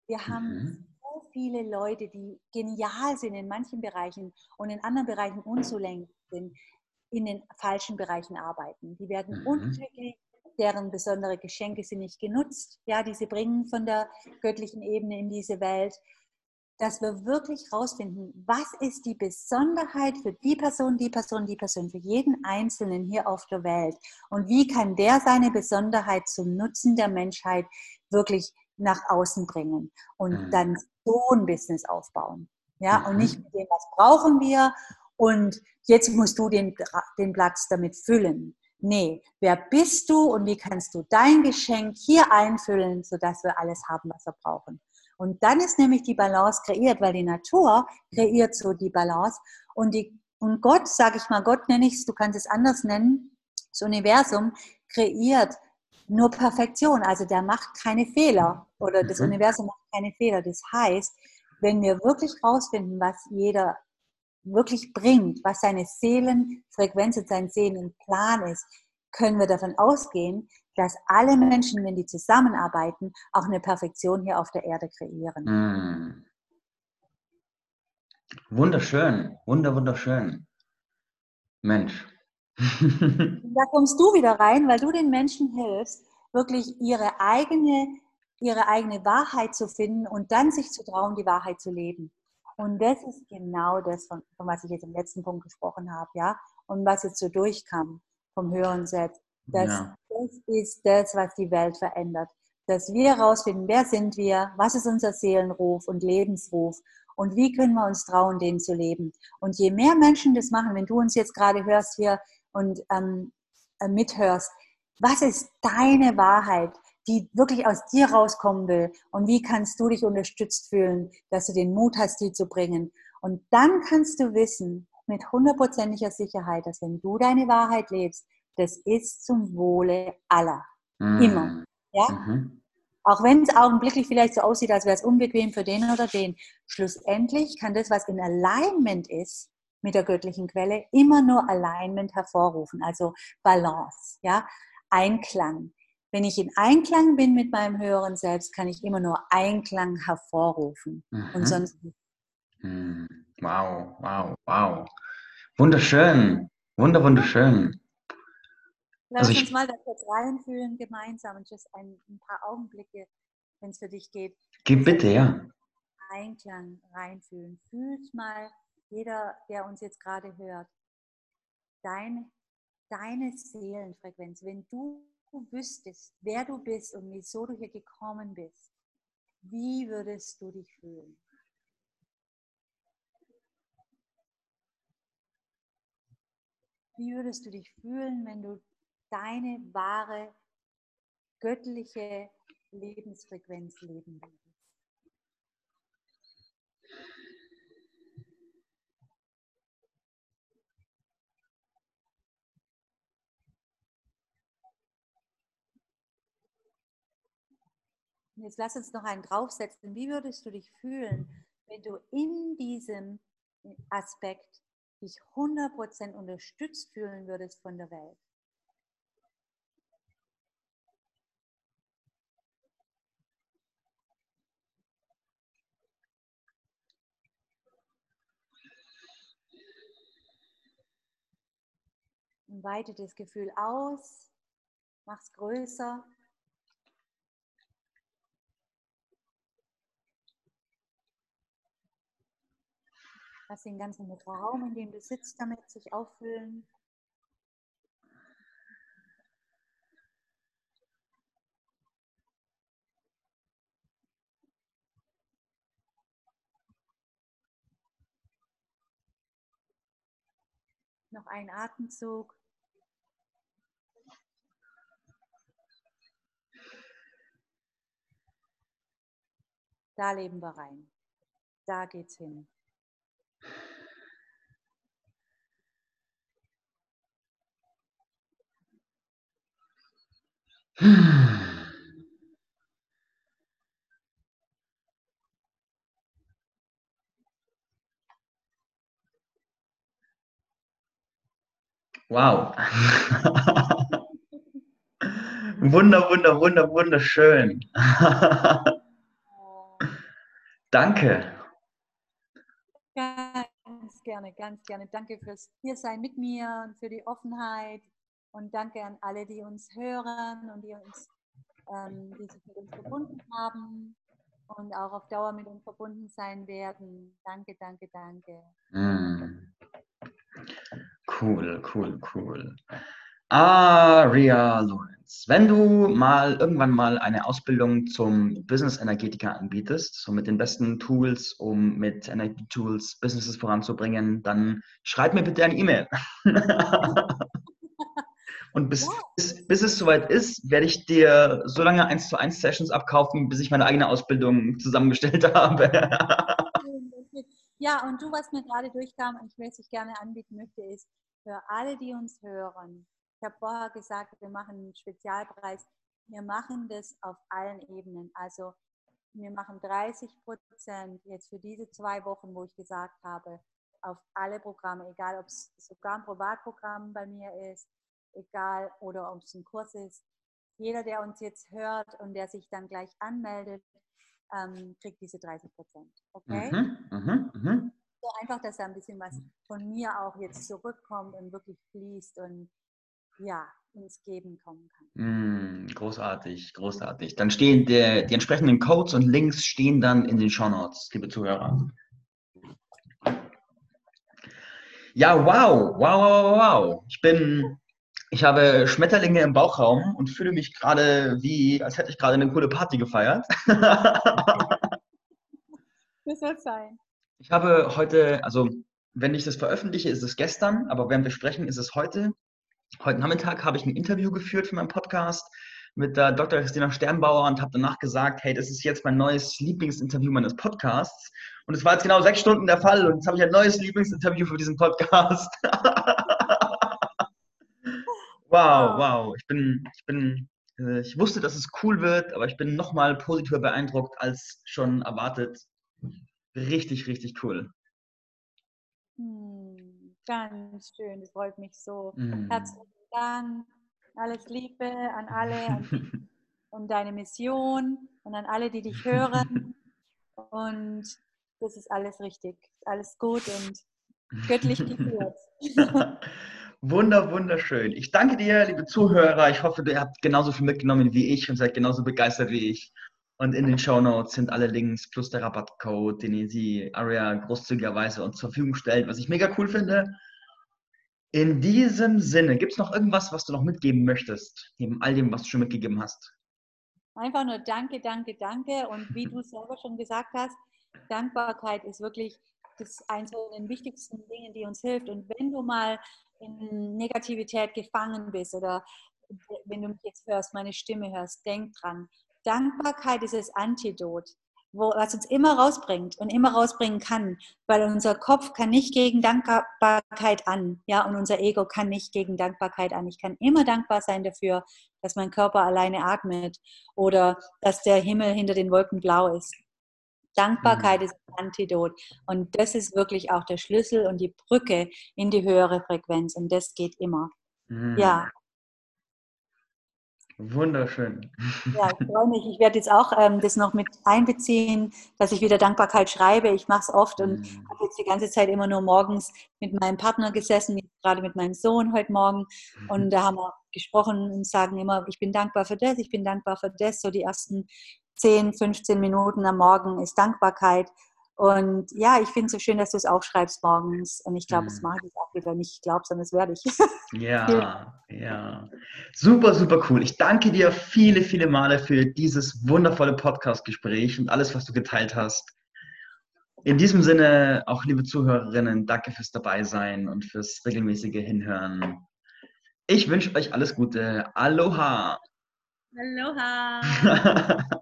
Wir haben mhm. so viele Leute, die genial sind in manchen Bereichen und in anderen Bereichen unzulänglich sind, in den falschen Bereichen arbeiten. Die werden mhm. unglücklich, deren besondere Geschenke sind nicht genutzt. Ja, die sie bringen von der göttlichen Ebene in diese Welt dass wir wirklich rausfinden, was ist die Besonderheit für die Person, die Person, die Person, für jeden Einzelnen hier auf der Welt und wie kann der seine Besonderheit zum Nutzen der Menschheit wirklich nach außen bringen und mhm. dann so ein Business aufbauen. Ja, und nicht mit dem, was brauchen wir und jetzt musst du den, den Platz damit füllen. Nee, wer bist du und wie kannst du dein Geschenk hier einfüllen, sodass wir alles haben, was wir brauchen. Und dann ist nämlich die Balance kreiert, weil die Natur kreiert so die Balance. Und, die, und Gott, sage ich mal, Gott nenne ich es, du kannst es anders nennen, das Universum kreiert nur Perfektion. Also der macht keine Fehler oder das mhm. Universum macht keine Fehler. Das heißt, wenn wir wirklich rausfinden, was jeder wirklich bringt, was seine Seelenfrequenz und sein Seelenplan ist, können wir davon ausgehen, dass alle Menschen, wenn die zusammenarbeiten, auch eine Perfektion hier auf der Erde kreieren. Mm. Wunderschön, wunder, wunderschön. Mensch. da kommst du wieder rein, weil du den Menschen hilfst, wirklich ihre eigene, ihre eigene Wahrheit zu finden und dann sich zu trauen, die Wahrheit zu leben. Und das ist genau das, von, von was ich jetzt im letzten Punkt gesprochen habe, ja, und was jetzt so durchkam vom Hören selbst. Das, ja. Das ist das, was die Welt verändert. Dass wir herausfinden, wer sind wir, was ist unser Seelenruf und Lebensruf und wie können wir uns trauen, den zu leben. Und je mehr Menschen das machen, wenn du uns jetzt gerade hörst hier und ähm, äh, mithörst, was ist deine Wahrheit, die wirklich aus dir rauskommen will und wie kannst du dich unterstützt fühlen, dass du den Mut hast, die zu bringen. Und dann kannst du wissen, mit hundertprozentiger Sicherheit, dass wenn du deine Wahrheit lebst, das ist zum Wohle aller. Mhm. Immer. Ja? Mhm. Auch wenn es augenblicklich vielleicht so aussieht, als wäre es unbequem für den oder den. Schlussendlich kann das, was in Alignment ist mit der göttlichen Quelle, immer nur Alignment hervorrufen, also Balance, ja, Einklang. Wenn ich in Einklang bin mit meinem höheren Selbst, kann ich immer nur Einklang hervorrufen mhm. und sonst nicht. Mhm. Wow, wow, wow. Wunderschön. Wunder, wunderschön. Lass also uns mal da kurz reinfühlen gemeinsam und just ein, ein paar Augenblicke, wenn es für dich geht. Gib bitte, ja. Einklang reinfühlen. Fühlt mal jeder, der uns jetzt gerade hört, dein, deine Seelenfrequenz. Wenn du wüsstest, wer du bist und wieso du hier gekommen bist, wie würdest du dich fühlen? Wie würdest du dich fühlen, wenn du deine wahre göttliche Lebensfrequenz leben würdest. Jetzt lass uns noch einen draufsetzen. Wie würdest du dich fühlen, wenn du in diesem Aspekt dich 100% unterstützt fühlen würdest von der Welt? Und weite das Gefühl aus, mach es größer. Lass den ganzen Raum, in dem du sitzt, damit sich auffüllen. Noch ein Atemzug. Da leben wir rein. Da geht's hin. Wow. wunder, wunder, wunder, wunderschön. Danke. Ganz gerne, ganz gerne. Danke fürs Hiersein mit mir und für die Offenheit. Und danke an alle, die uns hören und die, uns, ähm, die sich mit uns verbunden haben und auch auf Dauer mit uns verbunden sein werden. Danke, danke, danke. Mm. Cool, cool, cool. Aria Lawrence, wenn du mal irgendwann mal eine Ausbildung zum Business Energetiker anbietest, so mit den besten Tools, um mit Energy Tools Businesses voranzubringen, dann schreib mir bitte eine E-Mail. Und bis, bis, bis, es soweit ist, werde ich dir so lange 1 zu 1 Sessions abkaufen, bis ich meine eigene Ausbildung zusammengestellt habe. ja, und du, was mir gerade durchkam und ich was ich gerne anbieten möchte, ist für alle, die uns hören, ich habe vorher gesagt, wir machen einen Spezialpreis. Wir machen das auf allen Ebenen. Also wir machen 30 Prozent jetzt für diese zwei Wochen, wo ich gesagt habe, auf alle Programme, egal ob es sogar ein Privatprogramm bei mir ist, egal oder ob es ein Kurs ist. jeder, der uns jetzt hört und der sich dann gleich anmeldet, ähm, kriegt diese 30 Prozent. Okay? Mhm, mh, mh. So einfach, dass da ein bisschen was von mir auch jetzt zurückkommt und wirklich fließt und ja, ins Geben kommen kann. Mm, großartig, großartig. Dann stehen der, die entsprechenden Codes und Links stehen dann in den Show Notes, liebe Zuhörer. Ja, wow, wow, wow, wow. Ich bin, ich habe Schmetterlinge im Bauchraum und fühle mich gerade wie, als hätte ich gerade eine coole Party gefeiert. das soll sein. Ich habe heute, also wenn ich das veröffentliche, ist es gestern, aber während wir sprechen, ist es heute. Heute Nachmittag habe ich ein Interview geführt für meinen Podcast mit der Dr. Christina Sternbauer und habe danach gesagt, hey, das ist jetzt mein neues Lieblingsinterview meines Podcasts. Und es war jetzt genau sechs Stunden der Fall und jetzt habe ich ein neues Lieblingsinterview für diesen Podcast. wow, wow. Ich bin, ich bin, äh, ich wusste, dass es cool wird, aber ich bin nochmal positiver beeindruckt als schon erwartet. Richtig, richtig cool. Hm, ganz schön, das freut mich so. Hm. Herzlichen Dank. Alles Liebe an alle und deine Mission und an alle, die dich hören. Und das ist alles richtig, alles gut und göttlich geführt. Wunder, wunderschön. Ich danke dir, liebe Zuhörer. Ich hoffe, ihr habt genauso viel mitgenommen wie ich und seid genauso begeistert wie ich. Und in den Show Notes sind alle Links plus der Rabattcode, den sie Aria großzügigerweise uns zur Verfügung stellt, was ich mega cool finde. In diesem Sinne, gibt es noch irgendwas, was du noch mitgeben möchtest, neben all dem, was du schon mitgegeben hast? Einfach nur danke, danke, danke. Und wie du selber schon gesagt hast, Dankbarkeit ist wirklich das eines von den wichtigsten Dingen, die uns hilft. Und wenn du mal in Negativität gefangen bist oder wenn du mich jetzt hörst, meine Stimme hörst, denk dran. Dankbarkeit ist das Antidot, wo, was uns immer rausbringt und immer rausbringen kann, weil unser Kopf kann nicht gegen Dankbarkeit an, ja, und unser Ego kann nicht gegen Dankbarkeit an. Ich kann immer dankbar sein dafür, dass mein Körper alleine atmet oder dass der Himmel hinter den Wolken blau ist. Dankbarkeit mhm. ist ein Antidot. Und das ist wirklich auch der Schlüssel und die Brücke in die höhere Frequenz. Und das geht immer. Mhm. Ja. Wunderschön. Ja, ich freue mich. Ich werde jetzt auch ähm, das noch mit einbeziehen, dass ich wieder Dankbarkeit schreibe. Ich mache es oft und mhm. habe jetzt die ganze Zeit immer nur morgens mit meinem Partner gesessen, gerade mit meinem Sohn heute Morgen. Und da haben wir gesprochen und sagen immer, ich bin dankbar für das, ich bin dankbar für das. So die ersten 10, 15 Minuten am Morgen ist Dankbarkeit. Und ja, ich finde es so schön, dass du es aufschreibst morgens. Und ich glaube, mhm. das mache ich auch wieder nicht. Ich glaube, sondern das werde ich. Ja, ja. Super, super cool. Ich danke dir viele, viele Male für dieses wundervolle Podcast-Gespräch und alles, was du geteilt hast. In diesem Sinne, auch liebe Zuhörerinnen, danke fürs Dabeisein und fürs regelmäßige Hinhören. Ich wünsche euch alles Gute. Aloha. Aloha.